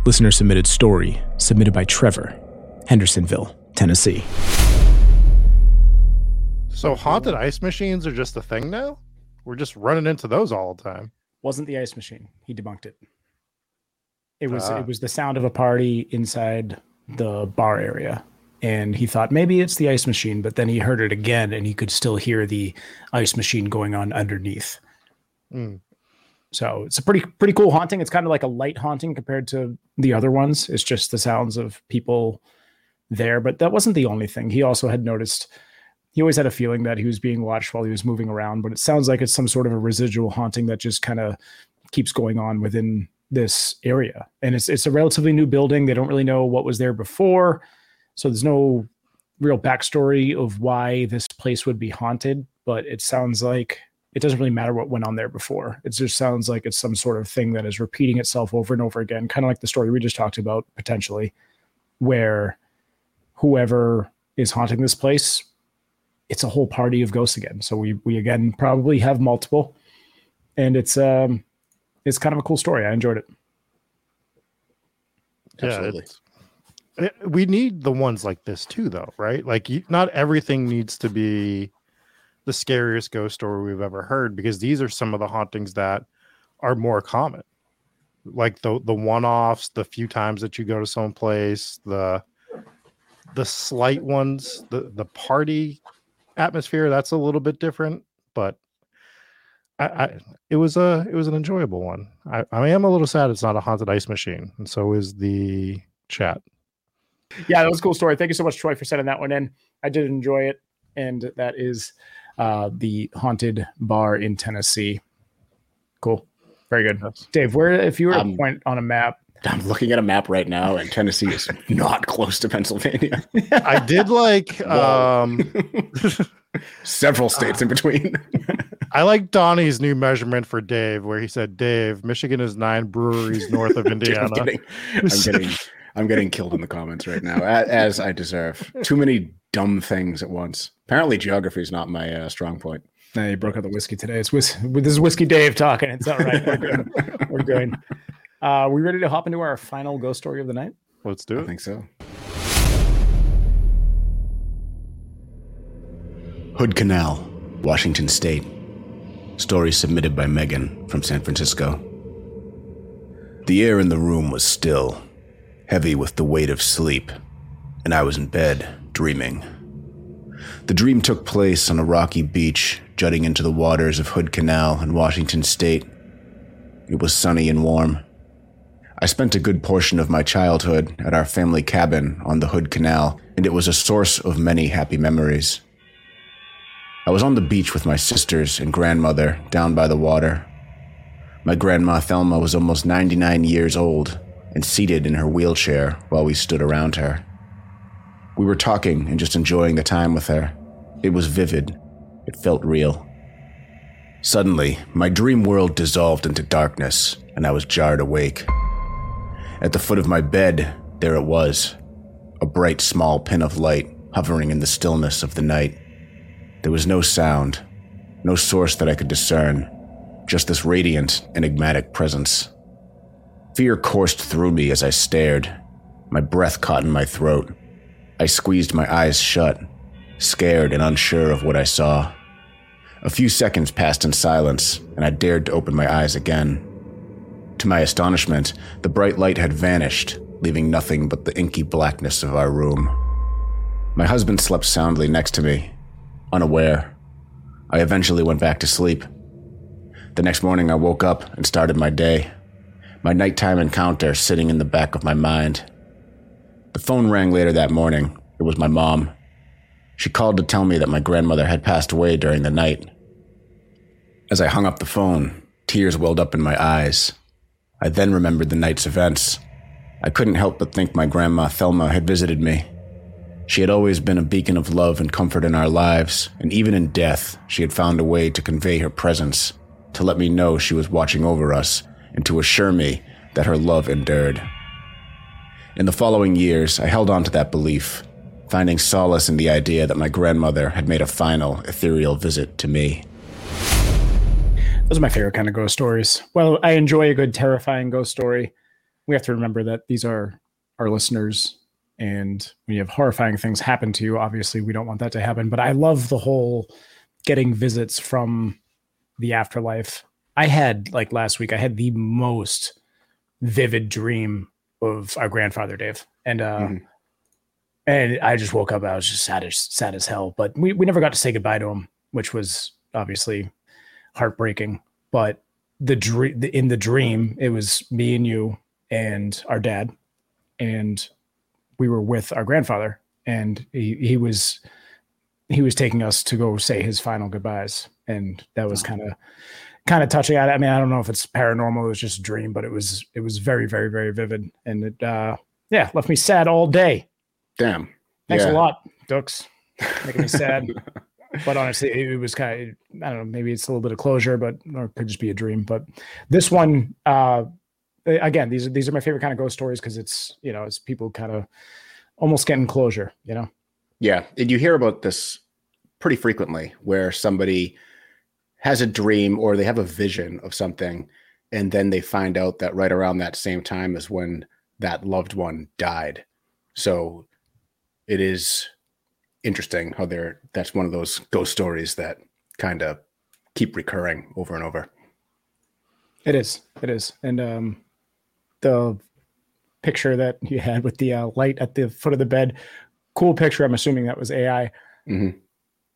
D: Listener submitted story, submitted by Trevor, Hendersonville, Tennessee.
C: So haunted ice machines are just a thing now. We're just running into those all the time.
I: Wasn't the ice machine. He debunked it. It was
C: Ah.
I: it was the sound of a party inside the bar area. And he thought maybe it's the ice machine, but then he heard it again and he could still hear the ice machine going on underneath.
C: Mm.
I: So it's a pretty pretty cool haunting. It's kind of like a light haunting compared to the other ones. It's just the sounds of people there, but that wasn't the only thing. He also had noticed he always had a feeling that he was being watched while he was moving around, but it sounds like it's some sort of a residual haunting that just kind of keeps going on within this area. And it's it's a relatively new building. They don't really know what was there before. So there's no real backstory of why this place would be haunted, but it sounds like it doesn't really matter what went on there before. It just sounds like it's some sort of thing that is repeating itself over and over again, kind of like the story we just talked about potentially, where whoever is haunting this place
D: it's a whole party of ghosts again. So we we again probably have multiple, and it's um it's kind of a cool story. I enjoyed it.
E: Absolutely.
C: Yeah, it- Eh, we need the ones like this too, though, right? Like, you, not everything needs to be the scariest ghost story we've ever heard, because these are some of the hauntings that are more common, like the the one offs, the few times that you go to some place, the the slight ones, the the party atmosphere. That's a little bit different, but I, I it was a it was an enjoyable one. I, I am a little sad it's not a haunted ice machine, and so is the chat.
D: Yeah, that was a cool story. Thank you so much, Troy, for sending that one in. I did enjoy it, and that is uh, the haunted bar in Tennessee. Cool, very good, Dave. Where, if you were to
E: Um,
D: point on a map,
E: I'm looking at a map right now, and Tennessee is not close to Pennsylvania.
C: I did like um
E: Several states in between.
C: I like Donnie's new measurement for Dave, where he said, "Dave, Michigan is nine breweries north of
E: Dude,
C: Indiana."
E: I'm getting, I'm getting, I'm getting killed in the comments right now, as I deserve. Too many dumb things at once. Apparently, geography is not my uh, strong point.
D: no, you broke out the whiskey today. It's whis- this is whiskey Dave talking. It's all right. We're good. We're good. Uh, we ready to hop into our final ghost story of the night?
C: Let's do it.
E: I think so.
F: Hood Canal, Washington State. Story submitted by Megan from San Francisco. The air in the room was still, heavy with the weight of sleep, and I was in bed, dreaming. The dream took place on a rocky beach jutting into the waters of Hood Canal in Washington State. It was sunny and warm. I spent a good portion of my childhood at our family cabin on the Hood Canal, and it was a source of many happy memories. I was on the beach with my sisters and grandmother down by the water. My grandma Thelma was almost 99 years old and seated in her wheelchair while we stood around her. We were talking and just enjoying the time with her. It was vivid. It felt real. Suddenly, my dream world dissolved into darkness, and I was jarred awake. At the foot of my bed, there it was a bright small pin of light hovering in the stillness of the night. There was no sound, no source that I could discern, just this radiant, enigmatic presence. Fear coursed through me as I stared. My breath caught in my throat. I squeezed my eyes shut, scared and unsure of what I saw. A few seconds passed in silence, and I dared to open my eyes again. To my astonishment, the bright light had vanished, leaving nothing but the inky blackness of our room. My husband slept soundly next to me, unaware. I eventually went back to sleep. The next morning, I woke up and started my day, my nighttime encounter sitting in the back of my mind. The phone rang later that morning. It was my mom. She called to tell me that my grandmother had passed away during the night. As I hung up the phone, tears welled up in my eyes. I then remembered the night's events. I couldn't help but think my grandma Thelma had visited me. She had always been a beacon of love and comfort in our lives, and even in death, she had found a way to convey her presence, to let me know she was watching over us, and to assure me that her love endured. In the following years, I held on to that belief, finding solace in the idea that my grandmother had made a final, ethereal visit to me.
D: Those are my favorite kind of ghost stories. Well, I enjoy a good terrifying ghost story. We have to remember that these are our listeners, and when you have horrifying things happen to you, obviously we don't want that to happen. But I love the whole getting visits from the afterlife. I had like last week, I had the most vivid dream of our grandfather Dave, and uh,
E: Mhm.
D: and I just woke up. I was just sad as sad as hell. But we we never got to say goodbye to him, which was obviously heartbreaking. But the dream in the dream, it was me and you and our dad, and we were with our grandfather, and he he was he was taking us to go say his final goodbyes, and that was kind of kind of touching. I, I mean, I don't know if it's paranormal; it was just a dream, but it was it was very very very vivid, and it uh yeah left me sad all day.
E: Damn.
D: Thanks
E: Yeah.
D: a lot, Dux, making me sad. but honestly, it, it was kind of I don't know. Maybe it's a little bit of closure, but or it could just be a dream. But this one, uh, again, these are these are my favorite kind of ghost stories because it's you know it's people kind of almost getting closure. You know,
E: Yeah, and you hear about this
F: pretty frequently where somebody has a dream or they have a vision of something and then they find out that right around that same time is when that loved one died so it is interesting how they're that's one of those ghost stories that kind of keep recurring over and over
D: It is. It is. And um, the picture that you had with the uh, light at the foot of the bed, cool picture. I'm assuming that was AI.
F: Mhm.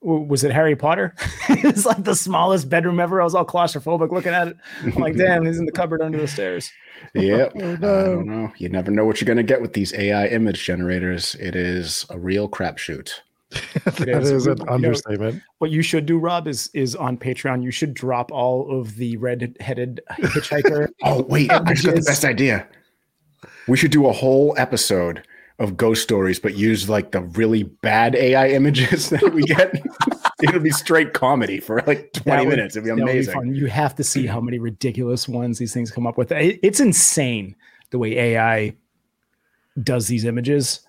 D: W- Was it Harry Potter? it's like the smallest bedroom ever. I was all claustrophobic looking at it. I'm like, damn, he's in the cupboard under the stairs.
F: Yep. Oh, I don't know. You never know what you're going to get with these AI image generators. It is a real crapshoot.
C: that
D: is.
C: is an
D: You know,
C: understatement.
D: What you should do, Rob, is is on Patreon. You should drop all of the red-headed hitchhiker.
F: Oh, wait. I just got the best idea. We should do a whole episode of ghost stories, but use like the really bad AI images that we get. It'll be straight comedy for like 20
D: would-
F: minutes. It'd be amazing.
D: fun. You have to see how many ridiculous ones these things come up with. It- it's insane the way AI does these images,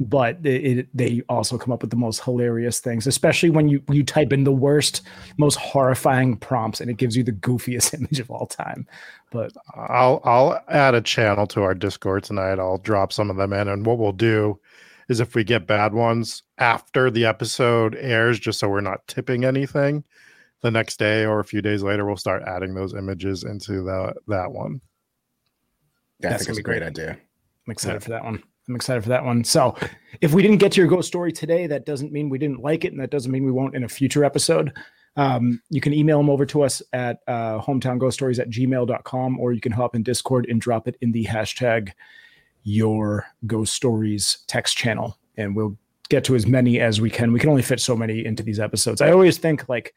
D: but it, it- they also come up with the most hilarious things, especially when you you type in the worst, most horrifying prompts, and it gives you the goofiest image of all time. But
C: I'll I'll add a channel to our Discord tonight. I'll drop some of them in, and what we'll do is if we get bad ones after the episode airs, just so we're not tipping anything, the next day or a few days later, we'll start adding those images into that that one.
F: Yeah, I
D: That's
F: think it's a
D: gonna be
F: great
D: great.
F: idea.
D: I'm excited for that one. I'm excited for that one. So, if we didn't get to your ghost story today, that doesn't mean we didn't like it, and that doesn't mean we won't in a future episode. Um, you can email them over to us at uh, hometownghoststories at gmail.com, or you can hop in Discord and drop it in the hashtag your ghost stories text channel, and we'll get to as many as we can. We can only fit so many into these episodes. I always think like,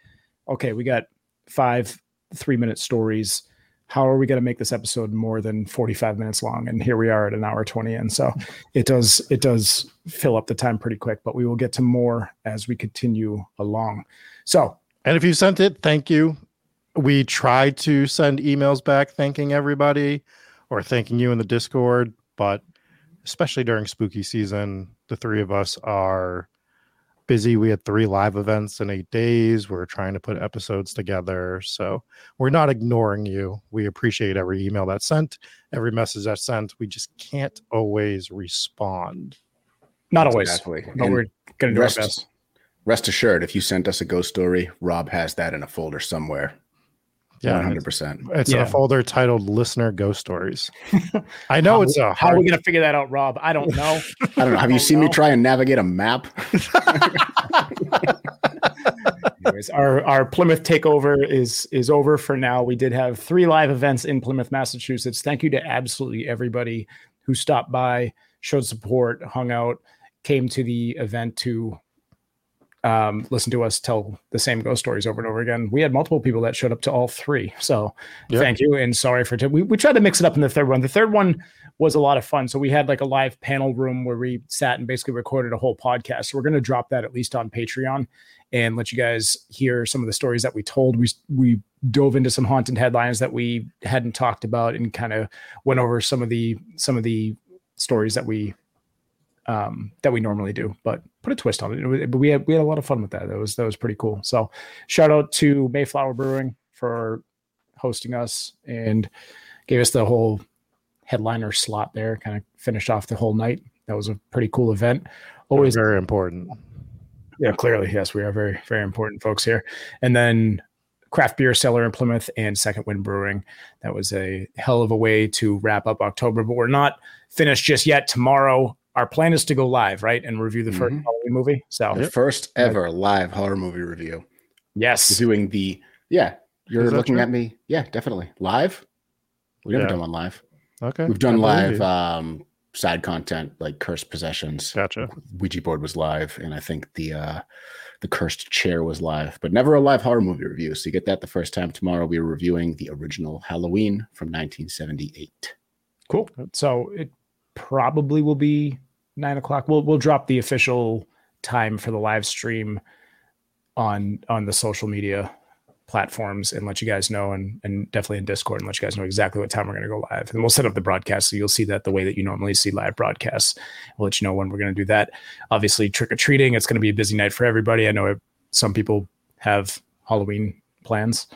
D: okay, we got five three minute stories how are we going to make this episode more than 45 minutes long? And here we are at an hour 20 and so it does it does fill up the time pretty quick but we will get to more as we continue along. So.
C: And if you sent it, thank you. We tried to send emails back thanking everybody or thanking you in the Discord, but especially during spooky season, the three of us are busy. We had three live events in eight days. We're trying to put episodes together. So we're not ignoring you. We appreciate every email that's sent, every message that's sent. We just can't always respond.
D: not always
F: Exactly.
D: but
F: And
D: we're going to do our best
F: rest assured, if you sent us a ghost story, Rob has that in a folder somewhere.
C: Yeah,
F: 100%.
C: It's in
D: Yeah.
C: a folder titled Listener Ghost Stories. I know
D: how,
C: it's a
D: how are we going to figure that out rob i don't know
F: I don't know. Have you seen me try and navigate a map?
D: Anyways, our our Plymouth takeover is is over for now. We did have three live events in Plymouth, Massachusetts. Thank you to absolutely everybody who stopped by, showed support, hung out, came to the event to um, listen to us tell the same ghost stories over and over again. We had multiple people that showed up to all three. So
C: Yeah.
D: thank you and sorry for t- we we tried to mix it up in the third one. The third one was a lot of fun. So we had like a live panel room where we sat and basically recorded a whole podcast. So we're going to drop that at least on Patreon and let you guys hear some of the stories that we told. We we dove into some haunted headlines that we hadn't talked about and kind of went over some of the some of the stories that we um that we normally do, but put a twist on it. But we had we had a lot of fun with that. That was that was pretty cool. So shout out to Mayflower Brewing for hosting us and gave us the whole headliner slot there, kind of finished off the whole night. That was a pretty cool event. Always
C: very important.
D: yeah, clearly, yes, we are very, very important folks here. And then craft beer cellar in Plymouth and Second Wind Brewing. That was a hell of a way to wrap up October, but we're not finished just yet. Tomorrow, our plan is to go live, right, and review the first
F: Mhm.
D: Halloween movie. So,
F: The first ever live horror movie review.
D: yes,
F: Doing the, yeah, you're looking
C: true?
F: at me. Yeah, definitely. Live? We've never
C: Yeah.
F: done one live.
C: Okay.
F: We've done live um, side content like cursed possessions.
C: Gotcha.
F: Ouija board was live, and I think the uh, the cursed chair was live, but never a live horror movie review. So you get that the first time tomorrow. We're reviewing the original Halloween from 1978.
D: cool. So it probably will be nine o'clock. We'll we'll drop the official time for the live stream on on the social media platforms and let you guys know and and definitely in discord and let you guys know exactly what time we're to go live and we'll set up the broadcast so you'll see that the way that you normally see live broadcasts we'll let you know when we're to do that obviously trick-or-treating it's to be a busy night for everybody i know some people have Halloween plans,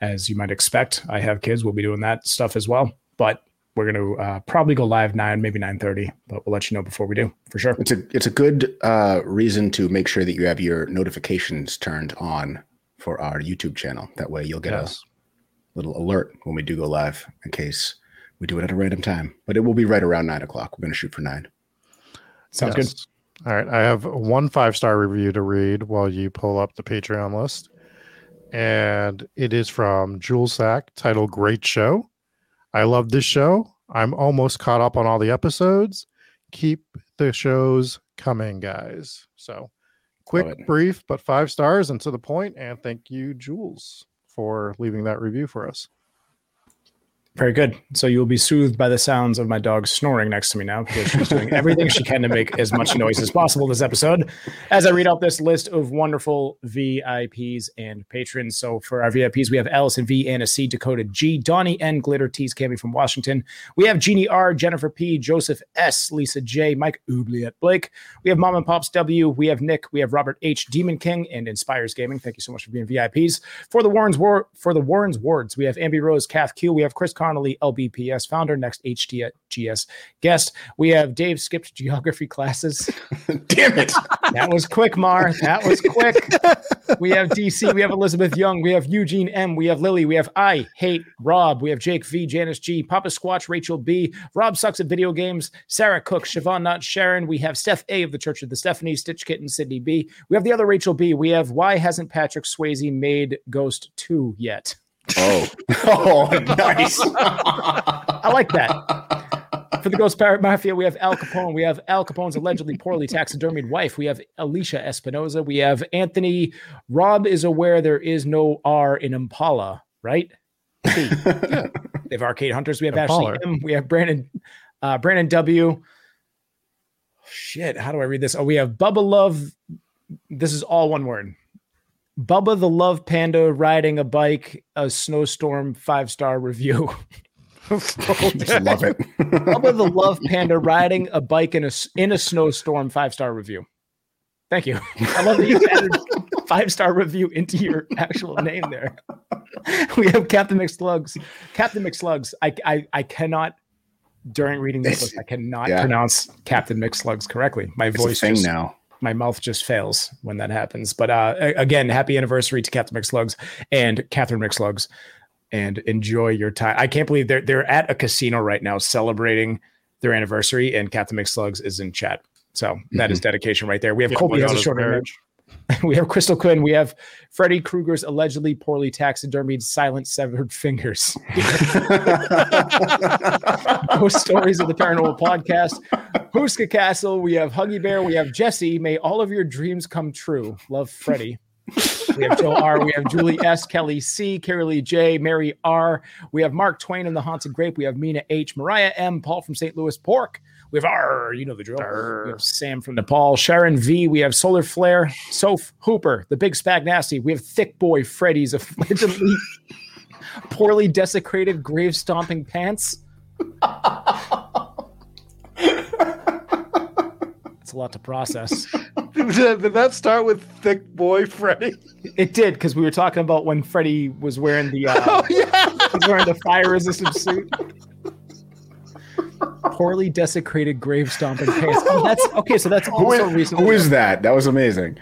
D: as you might expect. I have kids; we'll be doing that stuff as well. But we're going to uh, probably go live nine, maybe nine thirty, but we'll let you know before we do for sure.
E: It's a it's a good uh, reason to make sure that you have your notifications turned on for our YouTube channel. That way, you'll get
C: Yes.
E: a little alert when we do go live, in case we do it at a random time. But it will be right around nine o'clock. We're going to shoot for nine.
D: Sounds
C: Yes. All right. I have one five star review to read while you pull up the Patreon list. And it is from Jules Sack, titled Great Show. I love this show. I'm almost caught up on all the episodes. Keep the shows coming, guys. So quick, brief, but five stars and to the point. And thank you, Jules, for leaving that review for us.
D: Very good. So you will be soothed by the sounds of my dog snoring next to me now because she's doing everything she can to make as much noise as possible this episode. As I read out this list of wonderful VIPs and patrons. So for our VIPs, we have Allison V, Anna C, Dakota G, Donnie N, Glitter T's Cami from Washington. We have Jeannie R, Jennifer P, Joseph S, Lisa J, Mike Oubliette Blake. We have Mom and Pops W. We have Nick. We have Robert H, Demon King, and Inspires Gaming. Thank you so much for being VIPs. For the Warrens War for the Warrens Wards, we have Ambi Rose, Kath Q, we have Chris Connolly, LBPS founder, next HTGS guest. We have Dave skipped geography classes.
E: Damn it!
D: That was quick, Mar. That was quick. We have DC, we have Elizabeth Young, we have Eugene M, we have Lily, we have I hate Rob, we have Jake V, Janice G, Papa Squatch, Rachel B, Rob sucks at video games, Sarah Cook, Siobhan Not Sharon, we have Steph A of the Church of the Stephanie, Stitch Kitten, Sydney B. We have the other Rachel B. We have why hasn't Patrick Swayze made Ghost 2 yet?
E: Oh, oh, nice.
D: I like that. For the Ghost Pirate Mafia, we have Al Capone. We have Al Capone's allegedly poorly taxidermied wife. We have Alicia Espinoza. We have Anthony. Rob is aware there is no R in Impala, right? P. We have Arcade Hunters. We have
C: Impala.
D: Ashley M. We have Brandon, uh, Brandon W. Shit, how do I read this? Oh, we have Bubba Love. This is all one word. Bubba the Love Panda riding a bike, a snowstorm five star review.
E: Just love it.
D: Bubba the Love Panda riding a bike in a s- in a snowstorm five star review. Thank you. I love that you added five star review into your actual name there. We have Captain McSlugs. Captain McSlugs. I I, I cannot during reading this
E: It's-
D: list, I cannot
E: yeah.
D: pronounce Captain McSlugs correctly. My
E: It's a
D: voice
E: thing
D: just,
E: now.
D: My mouth just fails when that happens. But uh, again, happy anniversary to Captain McSlugs and Catherine McSlugs, and enjoy your time. I can't believe they're they're at a casino right now celebrating their anniversary, and Captain McSlugs is in chat. So that is dedication right there. We have
C: Yeah,
D: Colby has a short
C: marriage.
D: We have Crystal Quinn. We have Freddy Krueger's allegedly poorly taxidermied silent severed fingers. Ghost Stories of the Paranormal Podcast. Houska Castle. We have Huggy Bear. We have Jesse. May all of your dreams come true. Love Freddy. We have Joe R. We have Julie S. Kelly C. Carrie Lee J. Mary R. We have Mark Twain and the Haunted Grape. We have Mina H. Mariah M. Paul from St. Louis Pork. We have R. You know the drill. We have Sam from Nepal. Sharon V. We have Solar Flare. Soph Hooper. The Big Spag Nasty. We have Thick Boy Freddy's allegedly poorly desecrated grave stomping pants. It's a lot to process.
C: Did, did that start with Thick Boy Freddy?
D: It did because we were talking about when Freddie was wearing the uh, was wearing the fire resistant suit. Poorly desecrated grave stomping pants. Oh, that's okay. So that's also recently.
E: who is that? That was amazing.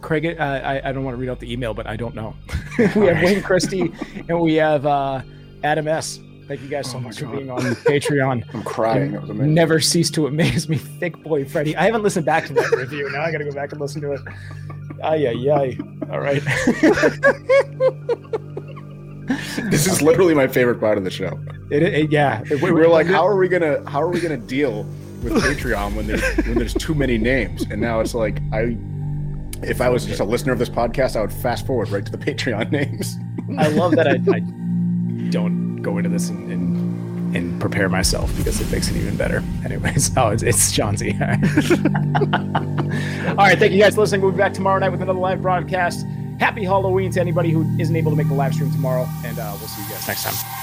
D: Craig? Uh, I I don't want to read out the email, but I don't know. we have Wayne Christie and we have uh, Adam S. Thank you guys so oh much for being on Patreon.
E: I'm crying. That was amazing.
D: Never cease to amaze me, thick boy Freddie. I haven't listened back to that review. Now I got to go back and listen to it. Ay ay ay. All right.
E: This is literally my favorite part of the show.
D: It, it- yeah.
E: We were like, how are we gonna how are we gonna deal with Patreon when there's when there's too many names? And now it's like I if I was just a listener of this podcast, I would fast forward right to the Patreon names.
D: I love that I, I don't go into this and, and and prepare myself because it makes it even better. Anyways, oh, it's, it's John Z. All right, thank you guys for listening. We'll be back tomorrow night with another live broadcast. Happy Halloween to anybody who isn't able to make the live stream tomorrow, and uh, we'll see you guys next time.